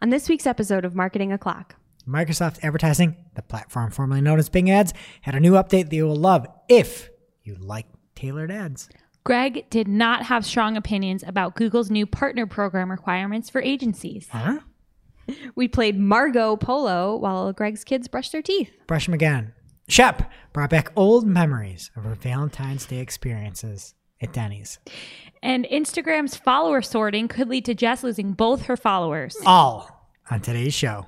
On this week's episode of Marketing O'Clock, Microsoft Advertising, the platform formerly known as Bing Ads, had a new update that you will love if you like tailored ads. Greg did not have strong opinions about Google's new partner program requirements for agencies. Huh? we played Marco Polo while Greg's kids brushed their teeth. Brush them again. Shep brought back old memories of her Valentine's Day experiences at Denny's. And Instagram's follower sorting could lead to Jess losing both her followers. All on today's show.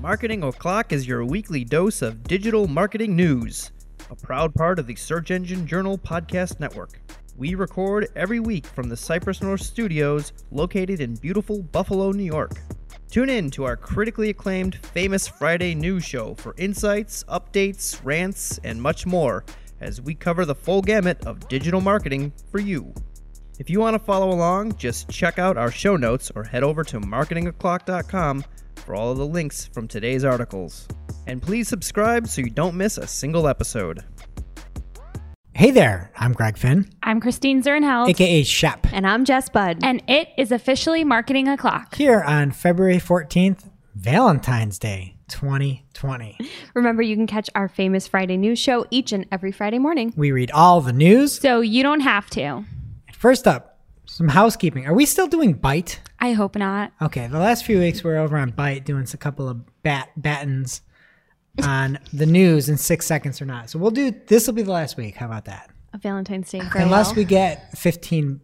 Marketing O'Clock is your weekly dose of digital marketing news, a proud part of the Search Engine Journal Podcast Network. We record every week from the Cypress North Studios located in beautiful Buffalo, New York. Tune in to our critically acclaimed Famous Friday news show for insights, updates, rants, and much more as we cover the full gamut of digital marketing for you. If you want to follow along, just check out our show notes or head over to marketingoclock.com for all of the links from today's articles. And please subscribe so you don't miss a single episode. Hey there, I'm Greg Finn, I'm Christine Zirnheld, aka Shep. And I'm Jess Budd. and it is officially Marketing O'Clock. Here on February 14th, Valentine's Day 2020. Remember, you can catch our famous Friday news show each and every Friday morning. We read all the news. So you don't have to. First up, some housekeeping. Are we still doing Byte? I hope not. Okay, the last few weeks we're over on Byte doing a couple of bat battens on the news in six seconds or not. So we'll do this will be the last week. How about that? A Valentine's Day farewell. Unless we get 15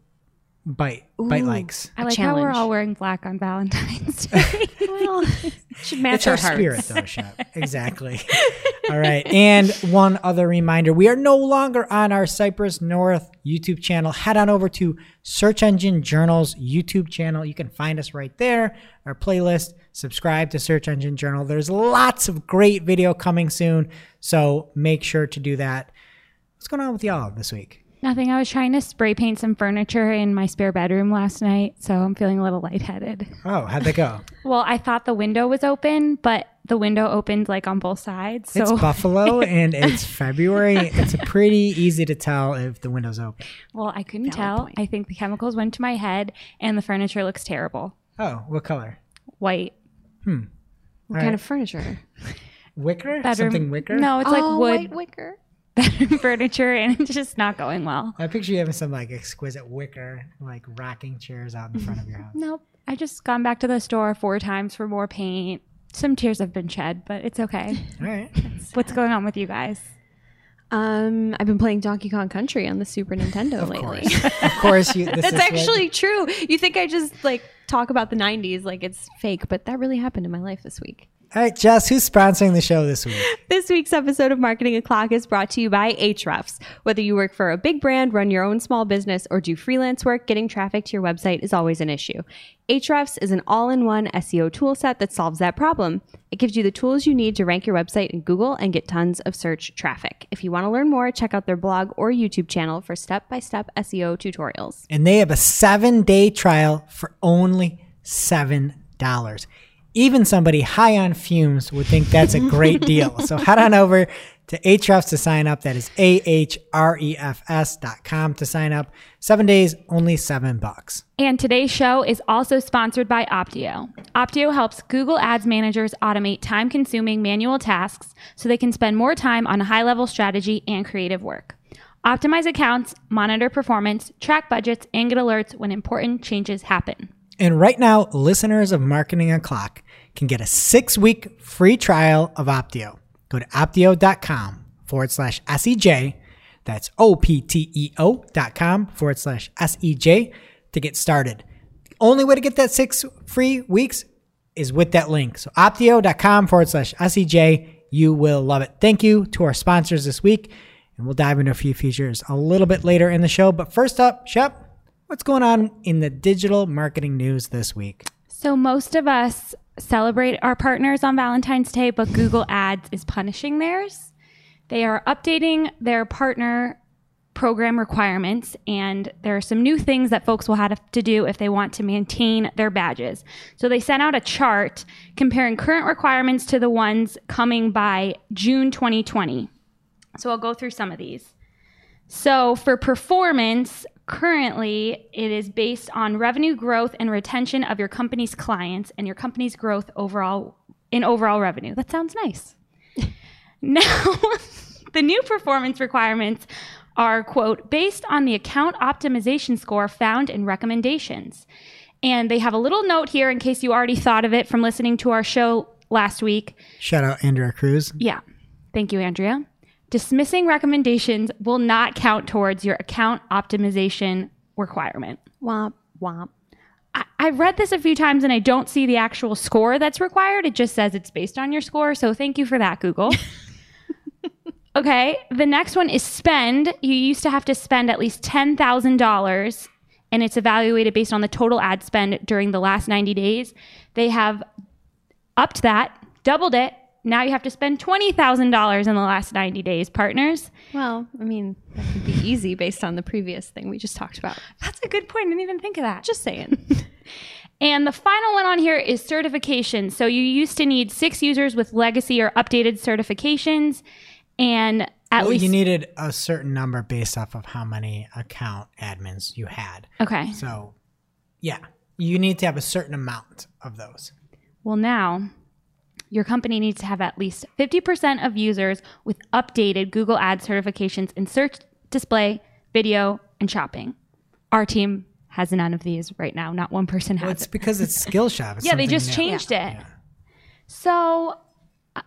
bite Byte Ooh. likes. I A like how we're all wearing black on Valentine's Day. well, should match It's our hearts. spirit though, Shep. Exactly. All right. And one other reminder, we are no longer on our Cypress North YouTube channel. Head on over to Search Engine Journal's YouTube channel. You can find us right there. Our playlist. Subscribe to Search Engine Journal. There's lots of great video coming soon. So make sure to do that. What's going on with y'all this week? Nothing. I was trying to spray paint some furniture in my spare bedroom last night, so I'm feeling a little lightheaded. Oh, how'd that go? Well, I thought the window was open, but the window opened like on both sides. So It's Buffalo and it's February. It's pretty easy to tell if the window's open. well, I couldn't tell. I think the chemicals went to my head and the furniture looks terrible. Oh, what color? White. What All kind of furniture? Wicker? Bedroom. Something wicker? No, it's like oh, wood white wicker. bedroom furniture and it's just not going well. I picture you having some like exquisite wicker, like rocking chairs out in front of your house. Nope. I just gone back to the store four times for more paint. Some tears have been shed, but it's okay. All right. What's going on with you guys? Um, I've been playing Donkey Kong Country on the Super Nintendo Of lately. course. of course, you. This That's is what- actually true. You think I just like talk about the 90s like it's fake, but that really happened in my life this week. All right, Jess, who's sponsoring the show this week? This week's episode of Marketing O'Clock is brought to you by Ahrefs. Whether you work for a big brand, run your own small business, or do freelance work, getting traffic to your website is always an issue. Ahrefs is an all-in-one SEO toolset that solves that problem. It gives you the tools you need to rank your website in Google and get tons of search traffic. If you want to learn more, check out their blog or YouTube channel for step-by-step SEO tutorials. And they have a seven day trial for only $7. Even somebody high on fumes would think that's a great deal. So head on over to Ahrefs to sign up. That is A H R E F S dot com to sign up. Seven days, only seven bucks. And today's show is also sponsored by Opteo. Opteo helps Google Ads managers automate time consuming manual tasks so they can spend more time on high level strategy and creative work. Optimize accounts, monitor performance, track budgets, and get alerts when important changes happen. And right now, listeners of Marketing O'Clock can get a six week free trial of Opteo. Go to opteo.com forward slash SEJ. That's O P T E O dot com forward slash SEJ to get started. The only way to get that six free weeks is with that link. So opteo.com forward slash SEJ. You will love it. Thank you to our sponsors this week. And we'll dive into a few features a little bit later in the show. But first up, Shep, what's going on in the digital marketing news this week? So, most of us celebrate our partners on Valentine's Day, but Google Ads is punishing theirs. They are updating their partner program requirements, and there are some new things that folks will have to do if they want to maintain their badges. So, they sent out a chart comparing current requirements to the ones coming by June 2020. So, I'll go through some of these. So, for performance, currently it is based on revenue growth and retention of your company's clients and your company's growth overall in overall revenue. That sounds nice. now, the new performance requirements are quote based on the account optimization score found in recommendations. And they have a little note here in case you already thought of it from listening to our show last week. Shout out Andrea Cruz. Yeah. Thank you, Andrea. Dismissing recommendations will not count towards your account optimization requirement. Womp womp. I, I've read this a few times and I don't see the actual score that's required. It just says it's based on your score. So thank you for that, Google. okay. The next one is spend. You used to have to spend at least $10,000 and it's evaluated based on the total ad spend during the last 90 days. They have upped that, doubled it. Now you have to spend $20,000 in the last 90 days, partners. Well, I mean, that could be easy based on the previous thing we just talked about. That's a good point. I didn't even think of that. Just saying. And the final one on here is certification. So you used to need six users with legacy or updated certifications, and at Well, least you needed a certain number based off of how many account admins you had. okay. So, yeah, you need to have a certain amount of those. Well, now your company needs to have at least 50% of users with updated Google Ads certifications in search, display, video, and shopping. Our team has none of these right now. Not one person has Well, it's it. because it's Skillshop. It's Yeah, they just new. changed it. So uh,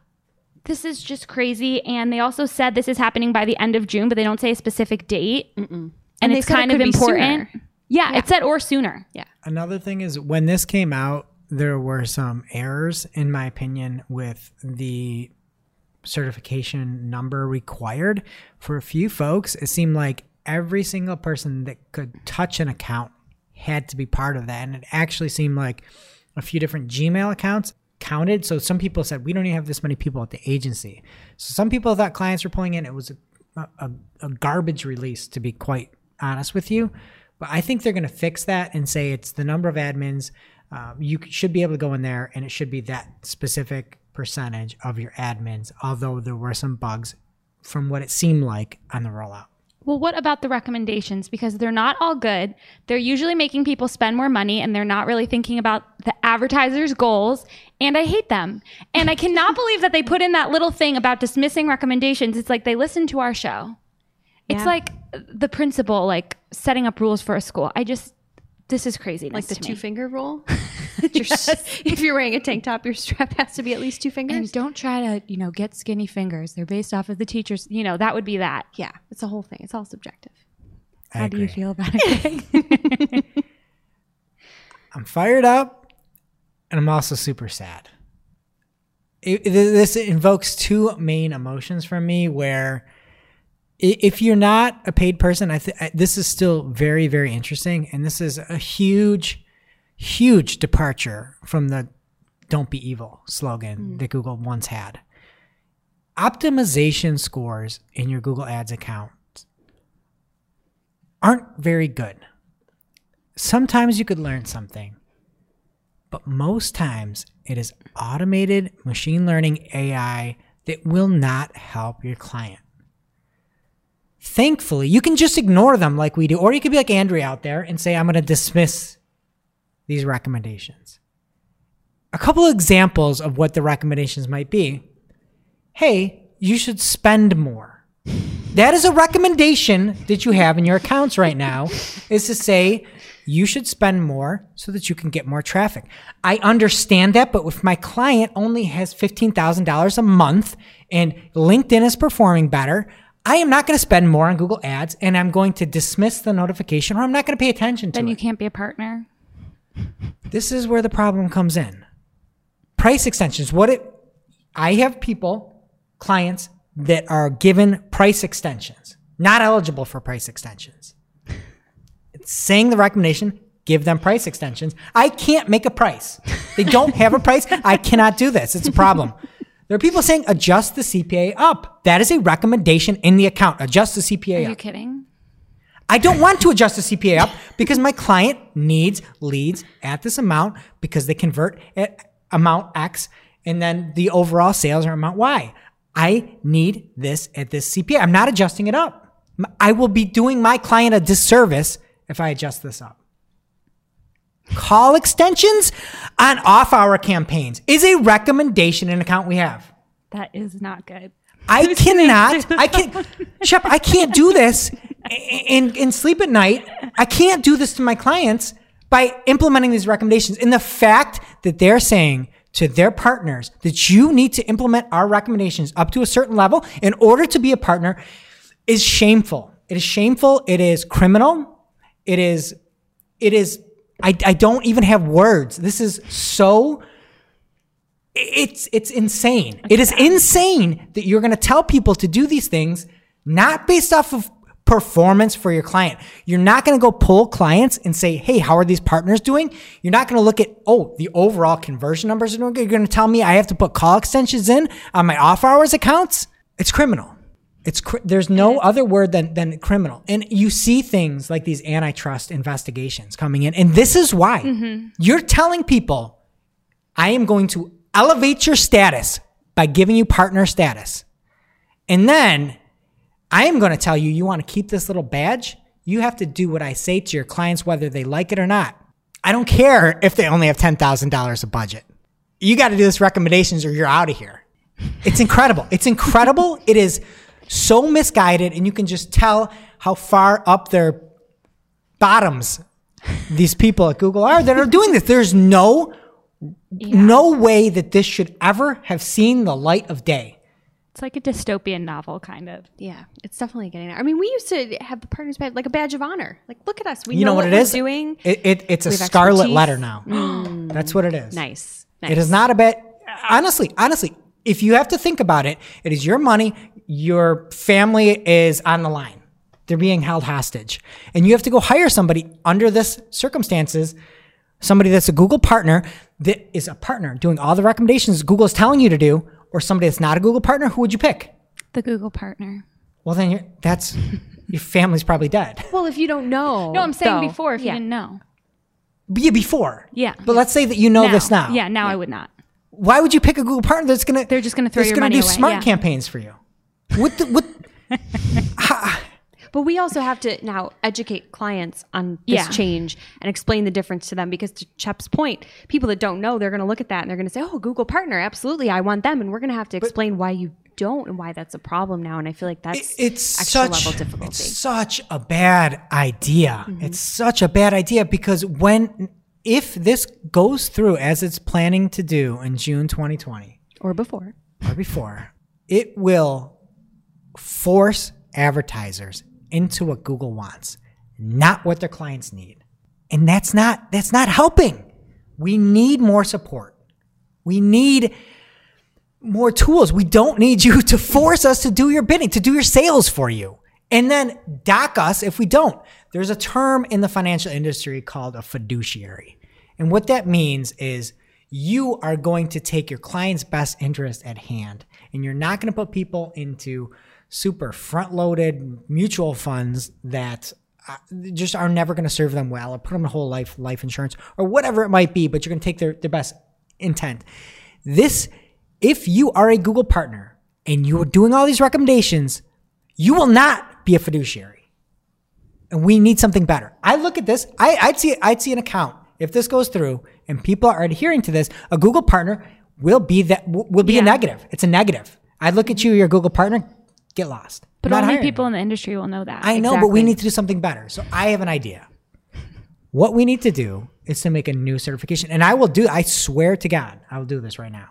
this is just crazy. And they also said this is happening by the end of June, but they don't say a specific date. And, they it's said it kind of important. sooner. Yeah, it said or sooner. yeah. Another thing is when this came out, there were some errors, in my opinion, with the certification number required. For a few folks, it seemed like every single person that could touch an account had to be part of that. And it actually seemed like a few different Gmail accounts counted. So some people said, we don't even have this many people at the agency. So some people thought clients were pulling in. It was a, a, a garbage release, to be quite honest with you. But I think they're going to fix that and say it's the number of admins. Um, you should be able to go in there and it should be that specific percentage of your admins, although there were some bugs from what it seemed like on the rollout. Well, what about the recommendations? Because they're not all good. They're usually making people spend more money and they're not really thinking about the advertiser's goals. And I hate them. And I cannot believe that they put in that little thing about dismissing recommendations. It's like they listen to our show. It's like the principal, like setting up rules for a school. I just, this is craziness. Like the two me. finger rule. Your s- if you're wearing a tank top, your strap has to be at least two fingers. And don't try to, you know, get skinny fingers. They're based off of the teachers. You know, that would be that. yeah, it's a whole thing. It's all subjective. I How do you feel about it? I'm fired up and I'm also super sad. It, it- this invokes two main emotions from me where i- if you're not a paid person, I th- this is still very, very interesting. And this is a huge, huge departure from the don't be evil slogan hmm. that Google once had. Optimization scores in your Google Ads account aren't very good sometimes you could learn something, but most times it is automated machine learning AI that will not help your client. Thankfully, you can just ignore them like we do, or you could be like Andrea out there and say, I'm going to dismiss these recommendations. A couple examples of what the recommendations might be hey, you should spend more. That is a recommendation that you have in your accounts right now is to say you should spend more so that you can get more traffic. I understand that, but if my client only has $15,000 a month and LinkedIn is performing better, I am not going to spend more on Google Ads and I'm going to dismiss the notification or I'm not going to pay attention to it. then it. you can't be a partner. This is where the problem comes in. Price extensions. What it I have people, clients that are given price extensions, not eligible for price extensions. It's saying the recommendation, give them price extensions. I can't make a price. They don't have a price. I cannot do this. It's a problem. There are people saying adjust the CPA up. That is a recommendation in the account. Adjust the CPA up. Are you kidding? I don't want to adjust the CPA up because my client needs leads at this amount because they convert at amount X and then the overall sales are amount Y. I need this at this CPA. I'm not adjusting it up. I will be doing my client a disservice if I adjust this up. Call extensions on off hour campaigns is a recommendation in account we have. That is not good. I cannot. I can't. Shep, I can't do this and, and sleep at night. I can't do this to my clients by implementing these recommendations. And the fact that they're saying to their partners that you need to implement our recommendations up to a certain level in order to be a partner is shameful. It is shameful. It is criminal. It is, it is, I, I don't even have words. This is so it's it's insane. It is insane that you're going to tell people to do these things not based off of performance for your client. You're not going to go pull clients and say, "Hey, how are these partners doing?" You're not going to look at, "Oh, the overall conversion numbers are doing good." You're going to tell me I have to put call extensions in on my off hours accounts? It's criminal. It's cr- there's no other word than than criminal. And you see things like these antitrust investigations coming in, and this is why mm-hmm. you're telling people, "I am going to elevate your status by giving you partner status," and then I am going to tell you, you want to keep this little badge. You have to do what I say to your clients, whether they like it or not. I don't care if they only have ten thousand dollars of budget. You got to do this recommendations, or you're out of here. It's incredible. It's incredible. It is so misguided, and you can just tell how far up their bottoms these people at Google are that are doing this. There's no no way that this should ever have seen the light of day. It's like a dystopian novel, kind of. Yeah, it's definitely getting there. I mean, we used to have the partners badge like a badge of honor. Like, look at us. We You know, what, what it we're is? doing. It, it, it's a We have scarlet expertise. letter now. That's what it is. Nice. nice. It is not a bit. Honestly, honestly, if you have to think about it, it is your money. Your family is on the line. They're being held hostage, and you have to go hire somebody under this circumstances. Somebody that's a Google partner that is a partner doing all the recommendations Google is telling you to do, or somebody that's not a Google partner. Who would you pick? The Google partner. Well, then you're, that's your family's probably dead. Well, if you don't know. No, I'm saying though, before if yeah. you didn't know. Yeah, before. Yeah. But let's say that you know this now. Yeah, now I would not. Why would you pick a Google partner that's gonna? They're just gonna throw that's your gonna money do away, smart yeah. campaigns for you. What the, what? But we also have to now educate clients on this Yeah. change and explain the difference to them because to Shep's point, people that don't know, they're going to look at that and they're going to say, "Oh, Google partner, absolutely, I want them." And we're going to have to explain why you don't and why that's a problem now. And I feel like that's it's extra such level difficulty. it's such a bad idea. Mm-hmm. It's such a bad idea because when if this goes through as it's planning to do in June 2020 or before. or before, it will force advertisers into what Google wants, not what their clients need. And that's not that's not helping. We need more support. We need more tools. We don't need you to force us to do your bidding, to do your sales for you, and then dock us if we don't. There's a term in the financial industry called a fiduciary. And what that means is you are going to take your client's best interest at hand, and you're not going to put people into super front loaded mutual funds that uh, just are never going to serve them well or put them in whole life life insurance or whatever it might be, but you're going to take their, their best intent. This, if you are a Google partner and you are doing all these recommendations, you will not be a fiduciary. And we need something better. I look at this, I, I'd see I'd see an account. If this goes through and people are adhering to this, a Google partner will be that will be a negative. It's a negative. I look at you, you're a Google partner, get lost. But Not only hiring people in the industry will know that. I know, but we need to do something better. So I have an idea. What we need to do is to make a new certification, and I will do. I swear to God, I will do this right now.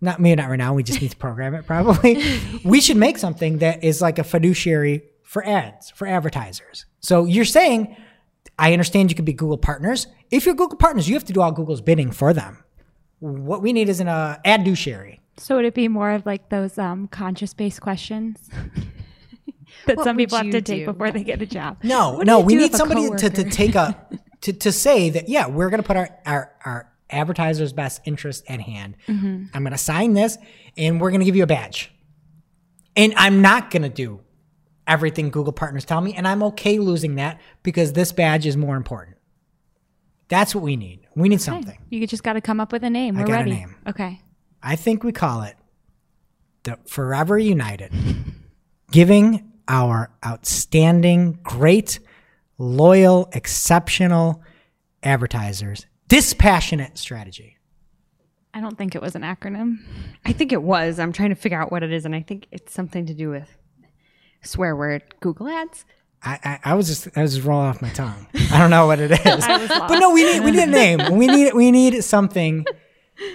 Not me, not right now. We just need to program it. Probably, we should make something that is like a fiduciary for ads for advertisers. So you're saying, I understand you could be Google partners. If you're Google partners, you have to do all Google's bidding for them. What we need is an uh, adduciary. So would it be more of like those um, conscious-based questions that What some people have you to take before they get a job? No, no, we need somebody to, to take a to, to say that yeah, we're gonna put our our, our advertisers' best interest at hand. Mm-hmm. I'm gonna sign this, and we're gonna give you a badge. And I'm not gonna do everything Google partners tell me, and I'm okay losing that because this badge is more important. That's what we need. We need something. You just got to come up with a name. We're got a ready. name. Okay. I think we call it the Forever United, giving our outstanding, great, loyal, exceptional advertisers. Dispassionate strategy. I don't think it was an acronym. I think it was. I'm trying to figure out what it is, and I think it's something to do with swear word Google Ads. I, I, I was just I was just rolling off my tongue. I don't know what it is. But no, we need we need a name. We need we need something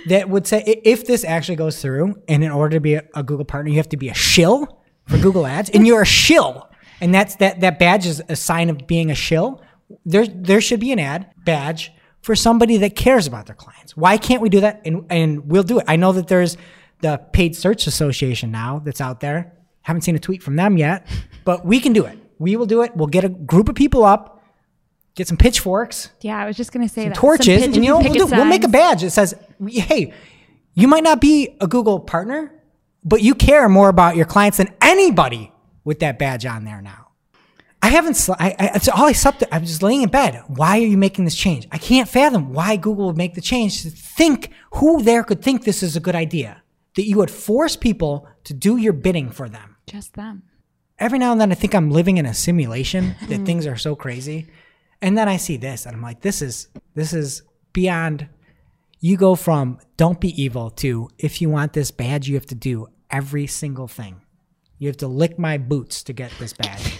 that would say if this actually goes through, and in order to be a, a Google partner, you have to be a shill for Google Ads, and you're a shill, and that's that that badge is a sign of being a shill. There there should be an ad badge for somebody that cares about their clients. Why can't we do that? And and we'll do it. I know that there's the Paid Search Association now that's out there. Haven't seen a tweet from them yet, but we can do it. We will do it. We'll get a group of people up, get some pitchforks, Yeah, I was just gonna say that. Torches, and you know we'll do? We'll make a badge that says, "Hey, you might not be a Google partner, but you care more about your clients than anybody with that badge on there now." I haven't. Sl- I, I, it's all I slept. I'm just laying in bed. Why are you making this change? I can't fathom why Google would make the change. To think who there could think this is a good idea that you would force people to do your bidding for them Just them. every now and then I think I'm living in a simulation that mm-hmm. things are so crazy. And then I see this and I'm like, this is this is beyond you go from don't be evil to if you want this badge, you have to do every single thing. You have to lick my boots to get this badge.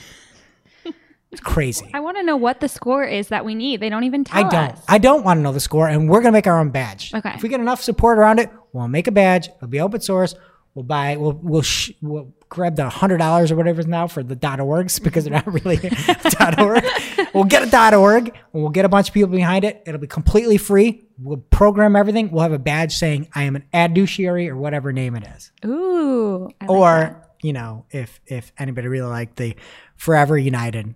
it's crazy. I want to know what the score is that we need. They don't even tell I don't. us. I don't want to know the score, and we're gonna make our own badge. Okay. If we get enough support around it, we'll make a badge. It'll be open source. We'll buy. We'll we'll sh- we'll grab the hundred dollars or whatever now for the dot orgs because they're not really dot org. We'll get a dot org. And we'll get a bunch of people behind it. It'll be completely free. We'll program everything. We'll have a badge saying I am an adduciary or whatever name it is. Ooh. Like or that. you know, if if anybody really liked the Forever United,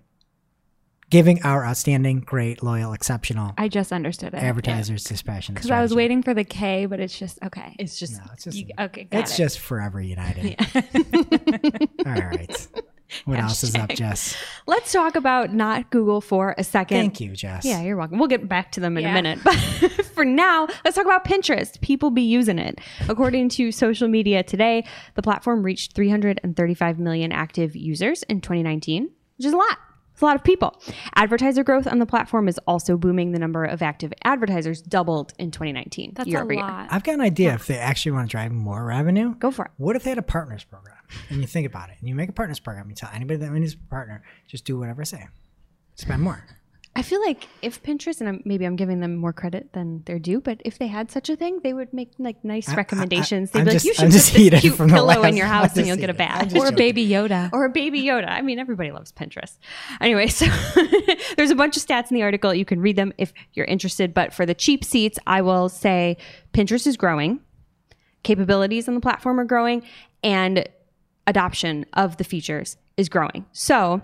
giving our outstanding, great, loyal, exceptional I just understood it. advertisers dispassionate Because I was waiting for the K, but it's just okay. It's just No, it's just You- okay, got it's it. just forever united. All right. What else is up, Jess? let's talk about not Google for a second. Thank you, Jess. Yeah, you're welcome. We'll get back to them in a Yeah. minute. But for now, let's talk about Pinterest. People be using it. According to social media today, the platform reached 335 million active users in 2019, which is a lot. It's a lot of people. Advertiser growth on the platform is also booming. The number of active advertisers doubled in 2019 That's year a over year. lot. I've got an idea if they actually want to drive more revenue. Go for it. What if they had a partners program? And you think about it, and you make a partners program, you tell anybody that needs a partner, just do whatever I say. Spend more. I feel like if Pinterest, and I'm, maybe I'm giving them more credit than they're due, but if they had such a thing, they would make like nice recommendations. They'd I'm be like, you should I'm put just this heated cute from the pillow in last- your I'm house and just you'll get a heated. I'm badge. just or Baby Yoda. or a baby Yoda. I mean, everybody loves Pinterest. Anyway, so there's a bunch of stats in the article. You can read them if you're interested. But for the cheap seats, I will say Pinterest is growing, capabilities on the platform are growing, and adoption of the features is growing. So,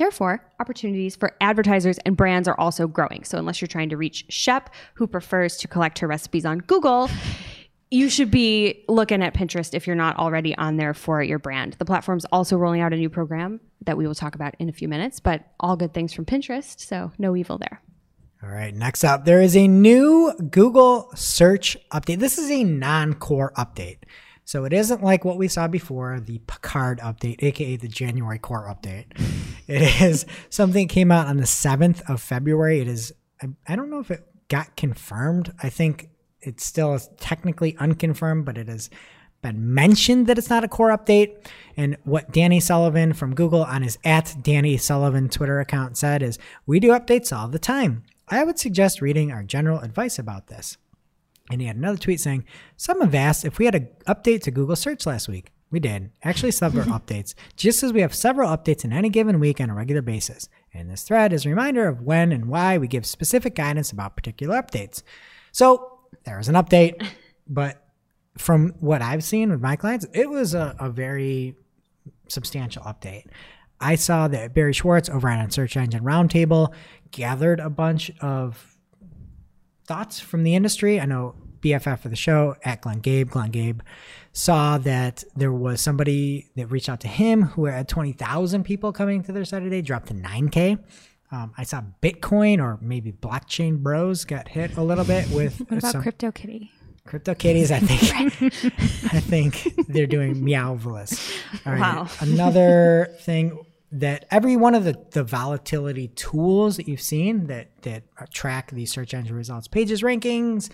therefore, opportunities for advertisers and brands are also growing. So, unless you're trying to reach Shep, who prefers to collect her recipes on Google, you should be looking at Pinterest if you're not already on there for your brand. The platform's also rolling out a new program that we will talk about in a few minutes, but all good things from Pinterest, so no evil there. All right, next up, there is a new Google search update. This is a non core update. So it isn't like what we saw before, the Picard update, aka the January core update. It is something that came out on the 7th of February. It is, I, I don't know if it got confirmed. I think it's still technically unconfirmed, but it has been mentioned that it's not a core update. And what Danny Sullivan from Google on his at Danny Sullivan Twitter account said is, We do updates all the time. I would suggest reading our general advice about this. And he had another tweet saying, Some have asked if we had an update to Google search last week. We did. Actually, several updates, just as we have several updates in any given week on a regular basis. And this thread is a reminder of when and why we give specific guidance about particular updates. So there was an update, but from what I've seen with my clients, it was a, a very substantial update. I saw that Barry Schwartz over on Search Engine Roundtable gathered a bunch of thoughts from the industry. I know BFF of the show at Glenn Gabe, Glenn Gabe saw that there was somebody that reached out to him who had 20,000 people coming to their site today, dropped to 9K. Um, I saw Bitcoin or maybe Blockchain Bros got hit a little bit with What about some CryptoKitty? crypto kitties. I think I think they're doing meowvelous. All right. Wow. Another thing that every one of the, the volatility tools that you've seen that that track these search engine results pages rankings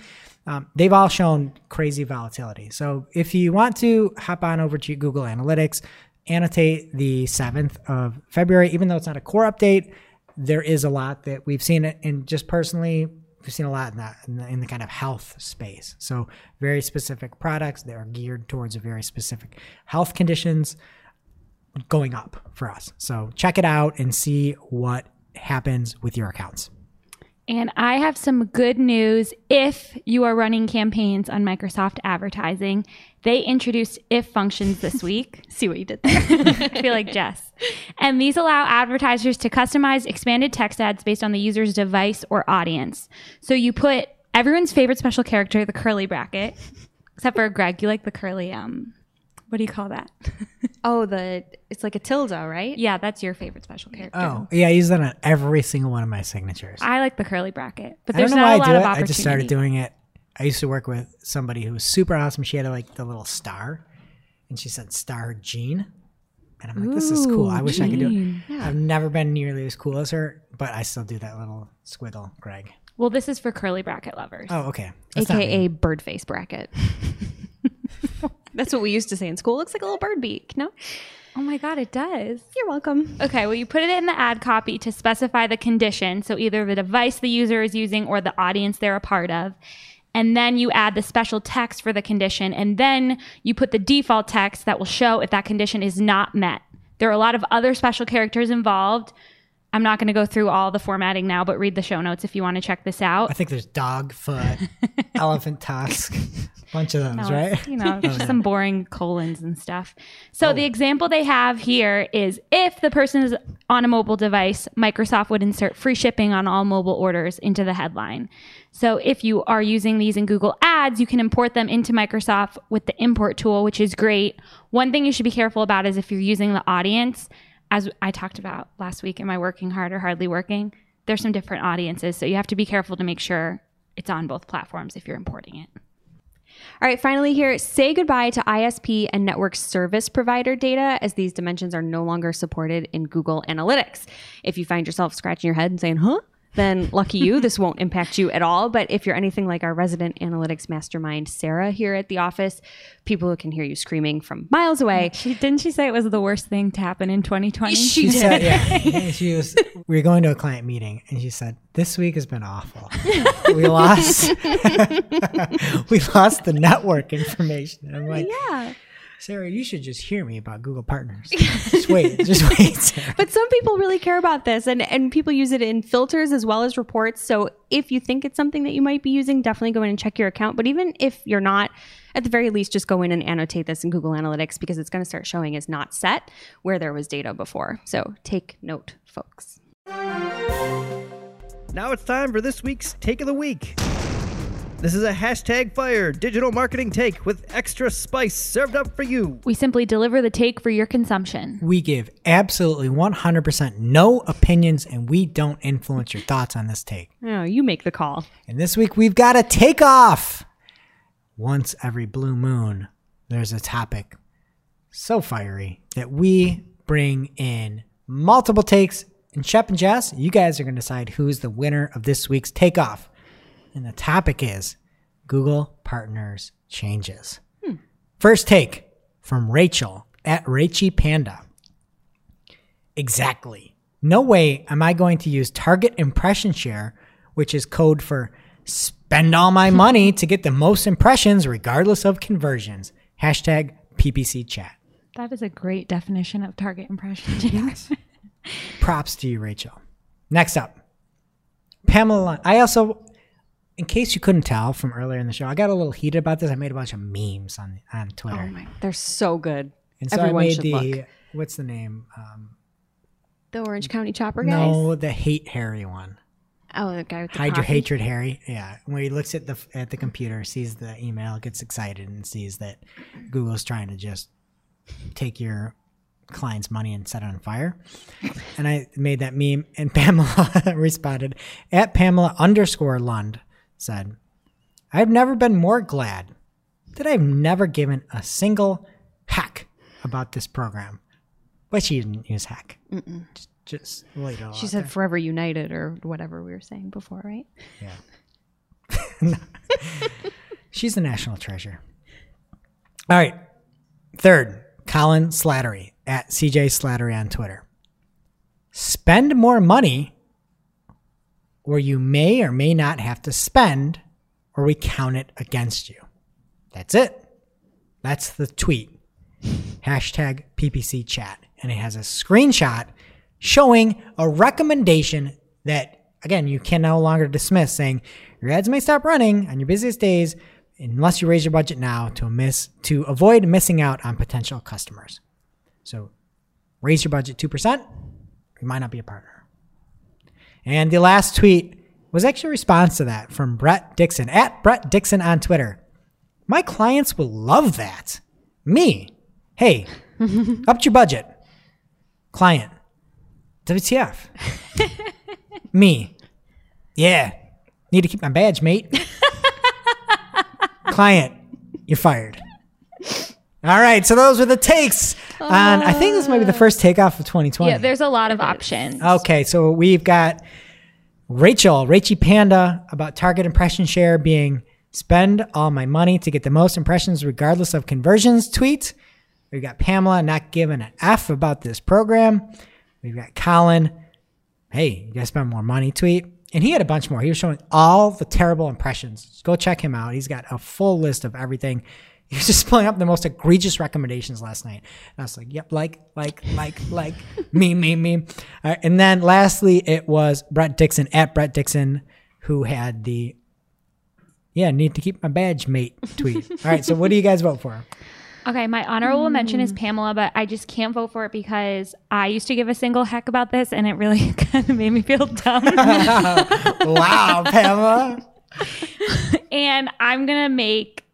um, they've all shown crazy volatility. So if you want to hop on over to google analytics annotate the 7th of february even though it's not a core update there is a lot that we've seen it. And just personally we've seen a lot in that in the, in the kind of health space. So very specific products that are geared towards a very specific health conditions going up for us. So check it out and see what happens with your accounts. And I have some good news if you are running campaigns on Microsoft advertising. They introduced if functions this week. See what you did there. I feel like Jess. And these allow advertisers to customize expanded text ads based on the user's device or audience. So you put everyone's favorite special character, the curly bracket, except for Greg, you like the curly um what do you call that? oh, the it's like a tilde, right? Yeah, that's your favorite special character. Oh, yeah, I use that on every single one of my signatures. I like the curly bracket, but I don't there's know not why a lot I do of it. I opportunity. just started doing it. I used to work with somebody who was super awesome. She had like the little star, and she said "Star Jean," and I'm like, "This is cool. I wish I could do it." I've never been nearly as cool as her, but I still do that little squiggle, Greg. Well, this is for curly bracket lovers. Oh, okay. That's not me. AKA bird face bracket. That's what we used to say in school. Looks like a little bird beak. No, Oh my god, it does. you're welcome. Okay, well, you put it in the ad copy to specify the condition, so either the device the user is using or the audience they're a part of. And then you add the special text for the condition, and then you put the default text that will show if that condition is not met. There are a lot of other special characters involved. I'm not going to go through all the formatting now, but read the show notes if you want to check this out. I think there's dog foot, elephant tusk, bunch of those, No, right? You know, just some boring colons and stuff. So the example they have here is if the person is on a mobile device, Microsoft would insert free shipping on all mobile orders into the headline. So if you are using these in Google Ads, you can import them into Microsoft with the import tool, which is great. One thing you should be careful about is if you're using the audience, as I talked about last week am I working hard or hardly working, there's some different audiences. So you have to be careful to make sure it's on both platforms if you're importing it. All right, finally, here, say goodbye to ISP and network service provider data as these dimensions are no longer supported in Google Analytics. If you find yourself scratching your head and saying, huh? Then lucky you, this won't impact you at all. But if you're anything like our resident analytics mastermind, Sarah, here at the office, people who can hear you screaming from miles away. She didn't she say it was the worst thing to happen in 2020? She She said, yeah. she was. We were going to a client meeting, and she said, "This week has been awful. we lost. we lost the network information." And I'm like, Yeah. Sarah, you should just hear me about Google Partners. just wait, just wait. Sarah. But some people really care about this and, and people use it in filters as well as reports. So if you think it's something that you might be using, definitely go in and check your account. But even if you're not, at the very least, just go in and annotate this in Google Analytics because it's going to start showing as not set where there was data before. So take note, folks. Now it's time for this week's Take of the Week. This is a hashtag fire digital marketing take with extra spice served up for you. We simply deliver the take for your consumption. We give absolutely 100% no opinions, and we don't influence your thoughts on this take. Oh, you make the call. And this week we've got a takeoff. Once every blue moon, there's a topic so fiery that we bring in multiple takes. And Shep and Jess, you guys are going to decide who's the winner of this week's takeoff. And the topic is Google Partners changes. First take from Rachel at Rachy Panda. Exactly. No way am I going to use target impression share, which is code for spend all my money to get the most impressions regardless of conversions. Hashtag PPC chat. That is a great definition of target impression. James. Props to you, Rachel. Next up, Pamela. I also, in case you couldn't tell from earlier in the show, I got a little heated about this. I made a bunch of memes on on Twitter, Oh my, they're so good. and so Everyone I made the look. what's the name? Um, The Orange County Chopper guys. no, the hate Harry one. Oh, the guy with the Hide your hatred, Harry. Yeah, when he looks at the at the computer, sees the email, gets excited, and sees that Google's trying to just take your client's money and set it on fire. And I made that meme, and Pamela responded at Pamela underscore Lund said, "I've never been more glad that I've never given a single hack about this program. but she didn't use heck. Just, just laid it She said there. forever united or whatever we were saying before, right? Yeah. She's a national treasure. All right. Third, Colin Slattery at CJ Slattery on Twitter. Spend more money where you may or may not have to spend, or we count it against you. That's it. That's the tweet. Hashtag PPC chat. And it has a screenshot showing a recommendation that, again, you can no longer dismiss, saying your ads may stop running on your busiest days unless you raise your budget now to miss to avoid missing out on potential customers. So raise your budget 2%, you might not be a partner. And the last tweet was actually a response to that from Brett Dixon at Brett Dixon on Twitter. My clients will love that. Me. Hey, upped your budget. Client. WTF. Me. Yeah. Need to keep my badge, mate. Client. You're fired. All right, so those were the takes. on I think this might be the first takeoff of 2020. Yeah, there's a lot of options. Okay, so we've got Rachel, Rachie Panda, about target impression share being spend all my money to get the most impressions regardless of conversions tweet. We've got Pamela not giving an F about this program. We've got Colin, hey, you gotta spend more money tweet. And he had a bunch more. He was showing all the terrible impressions. Go check him out. He's got a full list of everything. He was just pulling up the most egregious recommendations last night. And I was like, yep, like, like, like, like, me, me, me. Right, and then lastly, it was Brett Dixon at Brett Dixon who had the, yeah, need to keep my badge, mate tweet. All right, so what do you guys vote for? Okay, my honorable mention is Pamela, but I just can't vote for it because I used to give a single heck about this and it really kind of made me feel dumb. Wow, Pamela. and I'm going to make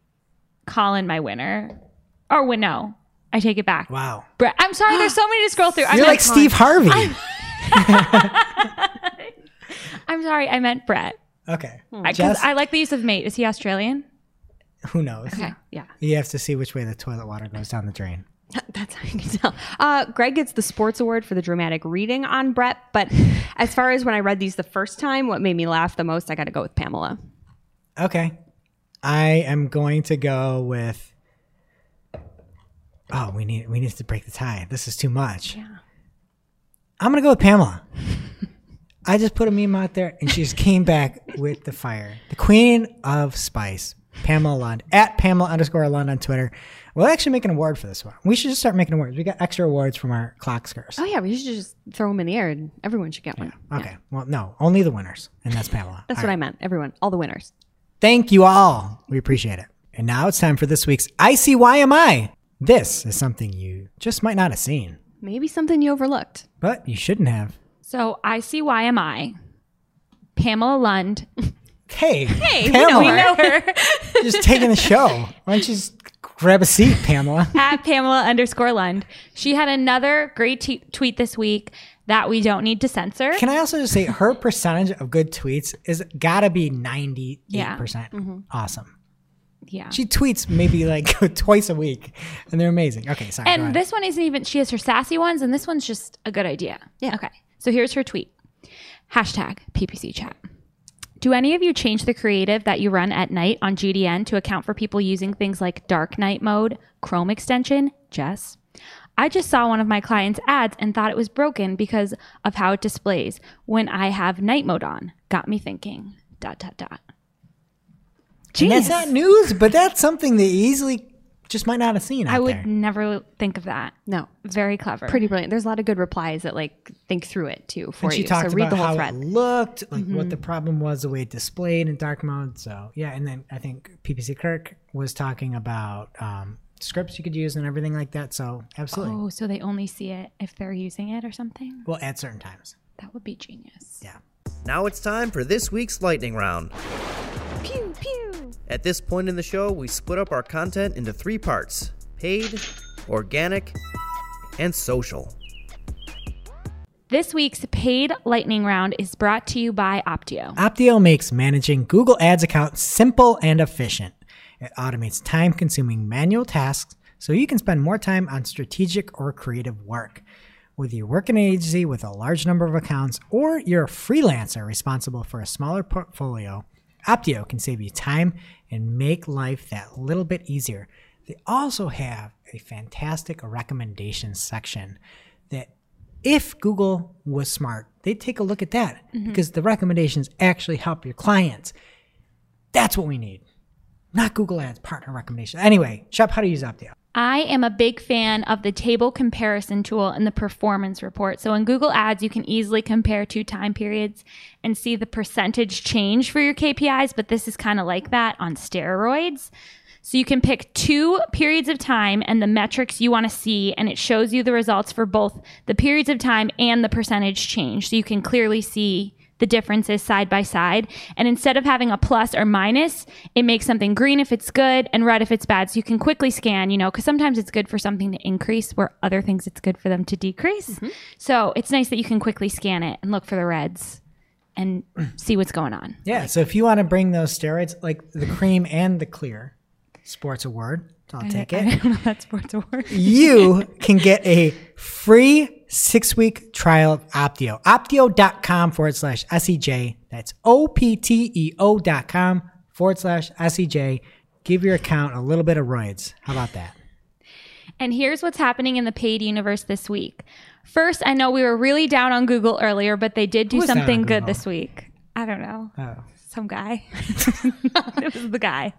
Colin my winner. Or win, no, I take it back. Wow. Brett, I'm sorry, there's so many to scroll through. I You're like Colin. Steve Harvey. I'm sorry, I meant Brett. Okay. Because Jess, I like the use of mate. Is he Australian? who knows? Okay. Yeah. You have to see which way the toilet water goes down the drain. That's how you can tell. Uh, Greg gets the sports award for the dramatic reading on Brett. But as far as when I read these the first time, what made me laugh the most, I got to go with Pamela. Okay. I am going to go with. Oh, we need we need to break the tie. This is too much. Yeah. I'm gonna go with Pamela. I just put a meme out there, and she just came back with the fire. The queen of spice, Pamela Lund at Pamela underscore Lund on Twitter. We'll actually make an award for this one. We should just start making awards. We got extra awards from our clock scars. Oh, yeah. We should just throw them in the air and everyone should get one. Okay. Well, no, only the winners, and that's Pamela. That's All what right. I meant. Everyone, all the winners. Thank you all. We appreciate it. And now it's time for this week's ICYMI. This is something you just might not have seen, Maybe something you overlooked. but you shouldn't have. So I see why am I? Pamela Lund. Hey, Hey, we Pamela, know We know her just taking the show. Why don't you just grab a seat, Pamela? at Pamela underscore Lund. She had another great t- tweet this week that we don't need to censor. Can I also just say her percentage of good tweets is gotta be 98% Yeah. Mm-hmm. awesome. yeah. She tweets maybe like twice a week, and they're amazing. Okay, sorry. And this one isn't even, she has her sassy ones, and this one's just a good idea. Yeah. Okay. So here's her tweet hashtag PPC chat. Do any of you change the creative that you run at night on GDN to account for people using things like dark night mode, Chrome extension? Jess. I just saw one of my clients' ads and thought it was broken because of how it displays when I have night mode on. Got me thinking. Dot dot dot. And that's not news, but that's something they easily just might not have seen out I would there. never think of that. No. Very clever. Pretty brilliant. There's a lot of good replies that like think through it too for And she you. talked so read about the whole how thread. it looked, like what the problem was, the way it displayed in dark mode. So yeah, and then I think PPC Kirk was talking about um, scripts you could use and everything like that. So absolutely, Oh, so they only see it if they're using it or something? well at certain times. That would be genius. Yeah. Now it's time for this week's lightning round. Pew pew. At this point in the show, we split up our content into three parts paid, organic, and social. This week's paid lightning round is brought to you by Opteo. Opteo makes managing Google Ads accounts simple and efficient. It automates time consuming manual tasks so you can spend more time on strategic or creative work. Whether you work in an agency with a large number of accounts or you're a freelancer responsible for a smaller portfolio, Opteo can save you time and make life that little bit easier. They also have a fantastic recommendations section that if Google was smart, they'd take a look at that mm-hmm. because the recommendations actually help your clients. That's what we need. Not Google Ads partner recommendation. Anyway, Shep, how to use Opteo. I am a big fan of the table comparison tool and the performance report. So in Google Ads, you can easily compare two time periods and see the percentage change for your KPIs, but this is kind of like that on steroids. So you can pick two periods of time and the metrics you want to see, and it shows you the results for both the periods of time and the percentage change. So you can clearly see the differences side by side. And instead of having a plus or minus, it makes something green if it's good and red if it's bad. So you can quickly scan, you know, because sometimes it's good for something to increase where other things it's good for them to decrease. Mm-hmm. So it's nice that you can quickly scan it and look for the reds and see what's going on. Yeah, so if you want to bring those steroids, like the cream and the clear, sports award, I'll take I it. don't know if that's sports award. you can get a free six week trial of Opteo. Opteo.com forward slash SEJ. That's O P T E O dot com forward slash SEJ. Give your account a little bit of roids. How about that? And here's what's happening in the paid universe this week. First, I know we were really down on Google earlier, but they did do Who's down on something good this week. I don't know. Oh. Some guy. it was the guy.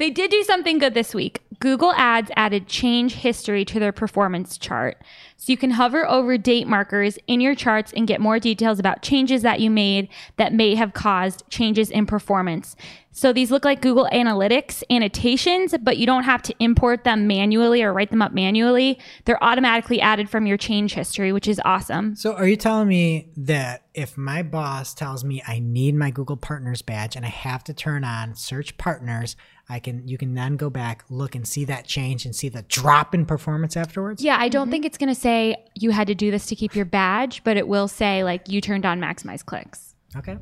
They did do something good this week. Google Ads added change history to their performance chart. So you can hover over date markers in your charts and get more details about changes that you made that may have caused changes in performance. So these look like Google Analytics annotations, but you don't have to import them manually or write them up manually. They're automatically added from your change history, which is awesome. So are you telling me that if my boss tells me I need my Google Partners badge and I have to turn on search partners, I can you can then go back, look and see that change and see the drop in performance afterwards? Yeah, I don't mm-hmm. think it's going to say you had to do this to keep your badge, but it will say like you turned on maximize clicks. Okay.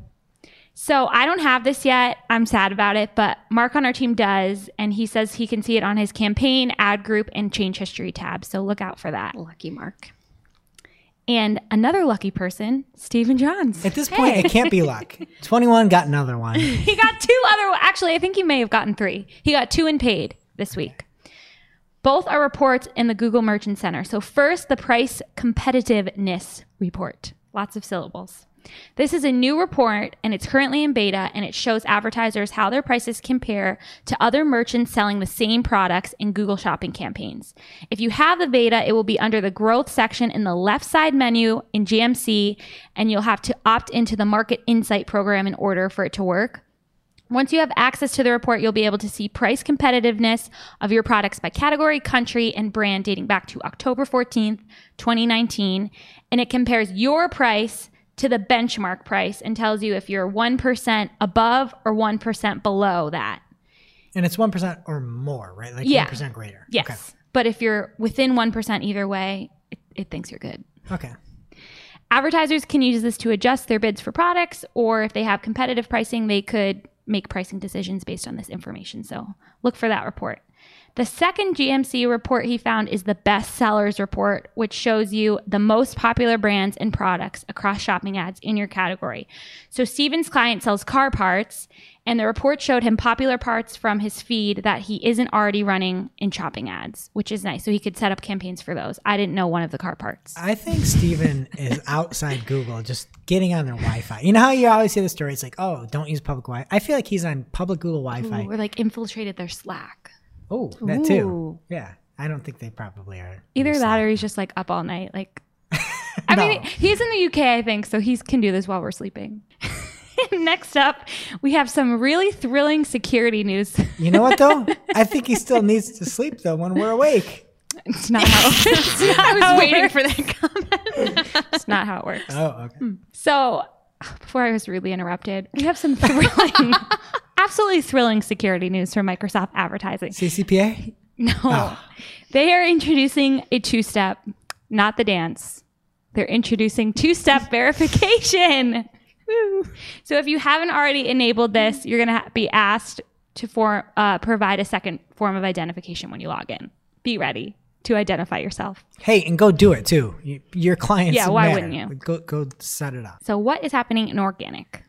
So I don't have this yet. I'm sad about it, but Mark on our team does, and he says he can see it on his campaign, ad group, and change history tab. So look out for that. Lucky Mark. And another lucky person, Stephen Johns. At this point, it can't be luck. 21 got another one. he got two other. Actually, I think he may have gotten three. He got two in paid this week. Both are reports in the Google Merchant Center. So, first, the price competitiveness report. Lots of syllables. This is a new report and it's currently in beta and it shows advertisers how their prices compare to other merchants selling the same products in Google shopping campaigns. If you have the beta, it will be under the growth section in the left side menu in GMC and you'll have to opt into the market insight program in order for it to work. Once you have access to the report, you'll be able to see price competitiveness of your products by category, country, and brand dating back to October 14th, 2019. And it compares your price to the benchmark price and tells you if you're 1% above or 1% below that. And it's 1% or more, right? Like Yeah. 1% greater. Yes. But if you're within 1% either way, it, it thinks you're good. Okay. Okay. Advertisers can use this to adjust their bids for products, or if they have competitive pricing, they could make pricing decisions based on this information. So look for that report. The second GMC report he found is the best sellers report, which shows you the most popular brands and products across shopping ads in your category. So Steven's client sells car parts, and the report showed him popular parts from his feed that he isn't already running in shopping ads, which is nice. So he could set up campaigns for those. I didn't know one of the car parts. I think Steven is outside Google just getting on their Wi Fi. You know how you always see the story? It's like, oh, don't use public Wi Fi. I feel like he's on public Google Wi Fi. Or like infiltrated their Slack. Oh, that too. Ooh. Yeah. I don't think they probably are. Either that or he's just like up all night. Like, I mean, he's in the UK, I think, so he can do this while we're sleeping. Next up, we have some really thrilling security news. You know what, though? I think he still needs to sleep, though, when we're awake. it's not how. it's not I was it waiting works. for that comment. It's not how it works. Oh, okay. Hmm. So, before I was rudely interrupted, we have some thrilling, absolutely thrilling security news from Microsoft Advertising. CCPA? No. They are introducing a two step, not the dance. They're introducing two step verification. Woo. So if you haven't already enabled this, you're going to ha- be asked to for, uh, provide a second form of identification when you log in. Be ready to identify yourself. Hey, and go do it too. Your clients. Yeah, why matter. wouldn't you? Go go set it up. So, what is happening in organic?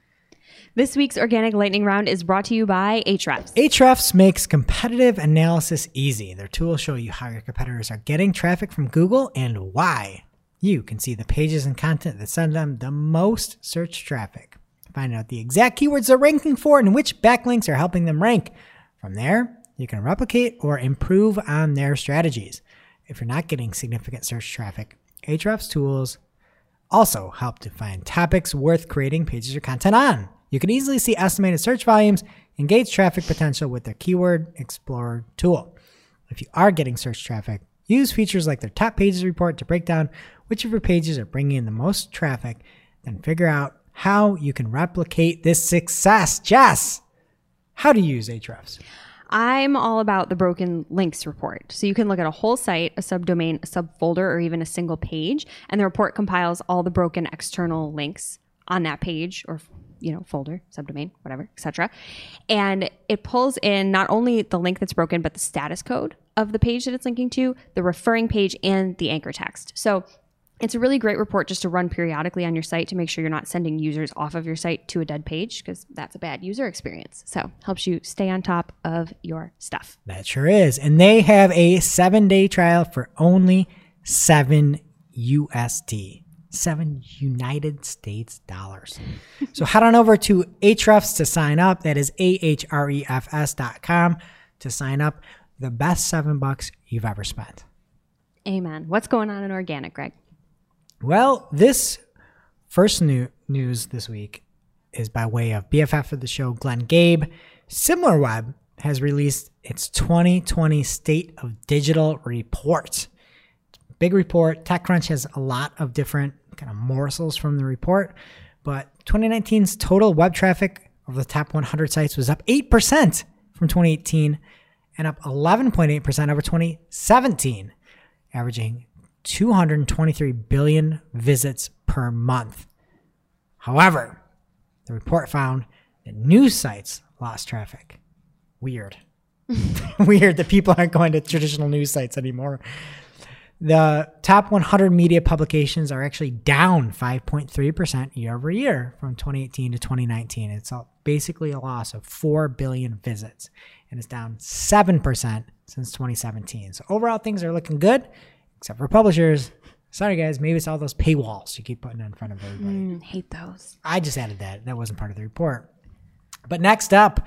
This week's Organic Lightning Round is brought to you by Ahrefs. Ahrefs makes competitive analysis easy. Their tools show you how your competitors are getting traffic from Google and why. You can see the pages and content that send them the most search traffic. Find out the exact keywords they're ranking for and which backlinks are helping them rank. From there, you can replicate or improve on their strategies. If you're not getting significant search traffic, Ahrefs tools also help to find topics worth creating pages or content on. You can easily see estimated search volumes and gauge traffic potential with their Keyword Explorer tool. If you are getting search traffic, use features like their top pages report to break down which of your pages are bringing in the most traffic, then figure out how you can replicate this success. Jess, how do you use Ahrefs? I'm all about the broken links report. So you can look at a whole site, a subdomain, a subfolder, or even a single page, and the report compiles all the broken external links on that page or you know folder subdomain whatever etc and it pulls in not only the link that's broken but the status code of the page that it's linking to the referring page and the anchor text so it's a really great report just to run periodically on your site to make sure you're not sending users off of your site to a dead page because that's a bad user experience. So, helps you stay on top of your stuff. That sure is. And they have a seven day trial for only seven USD, seven United States dollars. so head on over to Ahrefs to sign up. That is A H R E F S dot com to sign up. The best seven bucks you've ever spent. Amen. What's going on in organic, Greg? Well, this first new news this week is by way of BFF of the show, Glenn Gabe. SimilarWeb has released its 2020 State of Digital report. Big report. TechCrunch has a lot of different kind of morsels from the report, but 2019's total web traffic of the top 100 sites was up 8% from 2018 and up 11.8% over 2017, averaging 223 billion visits per month. However, the report found that news sites lost traffic. Weird. Weird that people aren't going to traditional news sites anymore. The top 100 media publications are actually down 5.3% year over year from 2018 to 2019. It's basically a loss of 4 billion visits, and it's down 7% since 2017. So, overall, things are looking good except for publishers. Sorry, guys. Maybe it's all those paywalls you keep putting in front of everybody. Mm, hate those. I just added that. That wasn't part of the report. But next up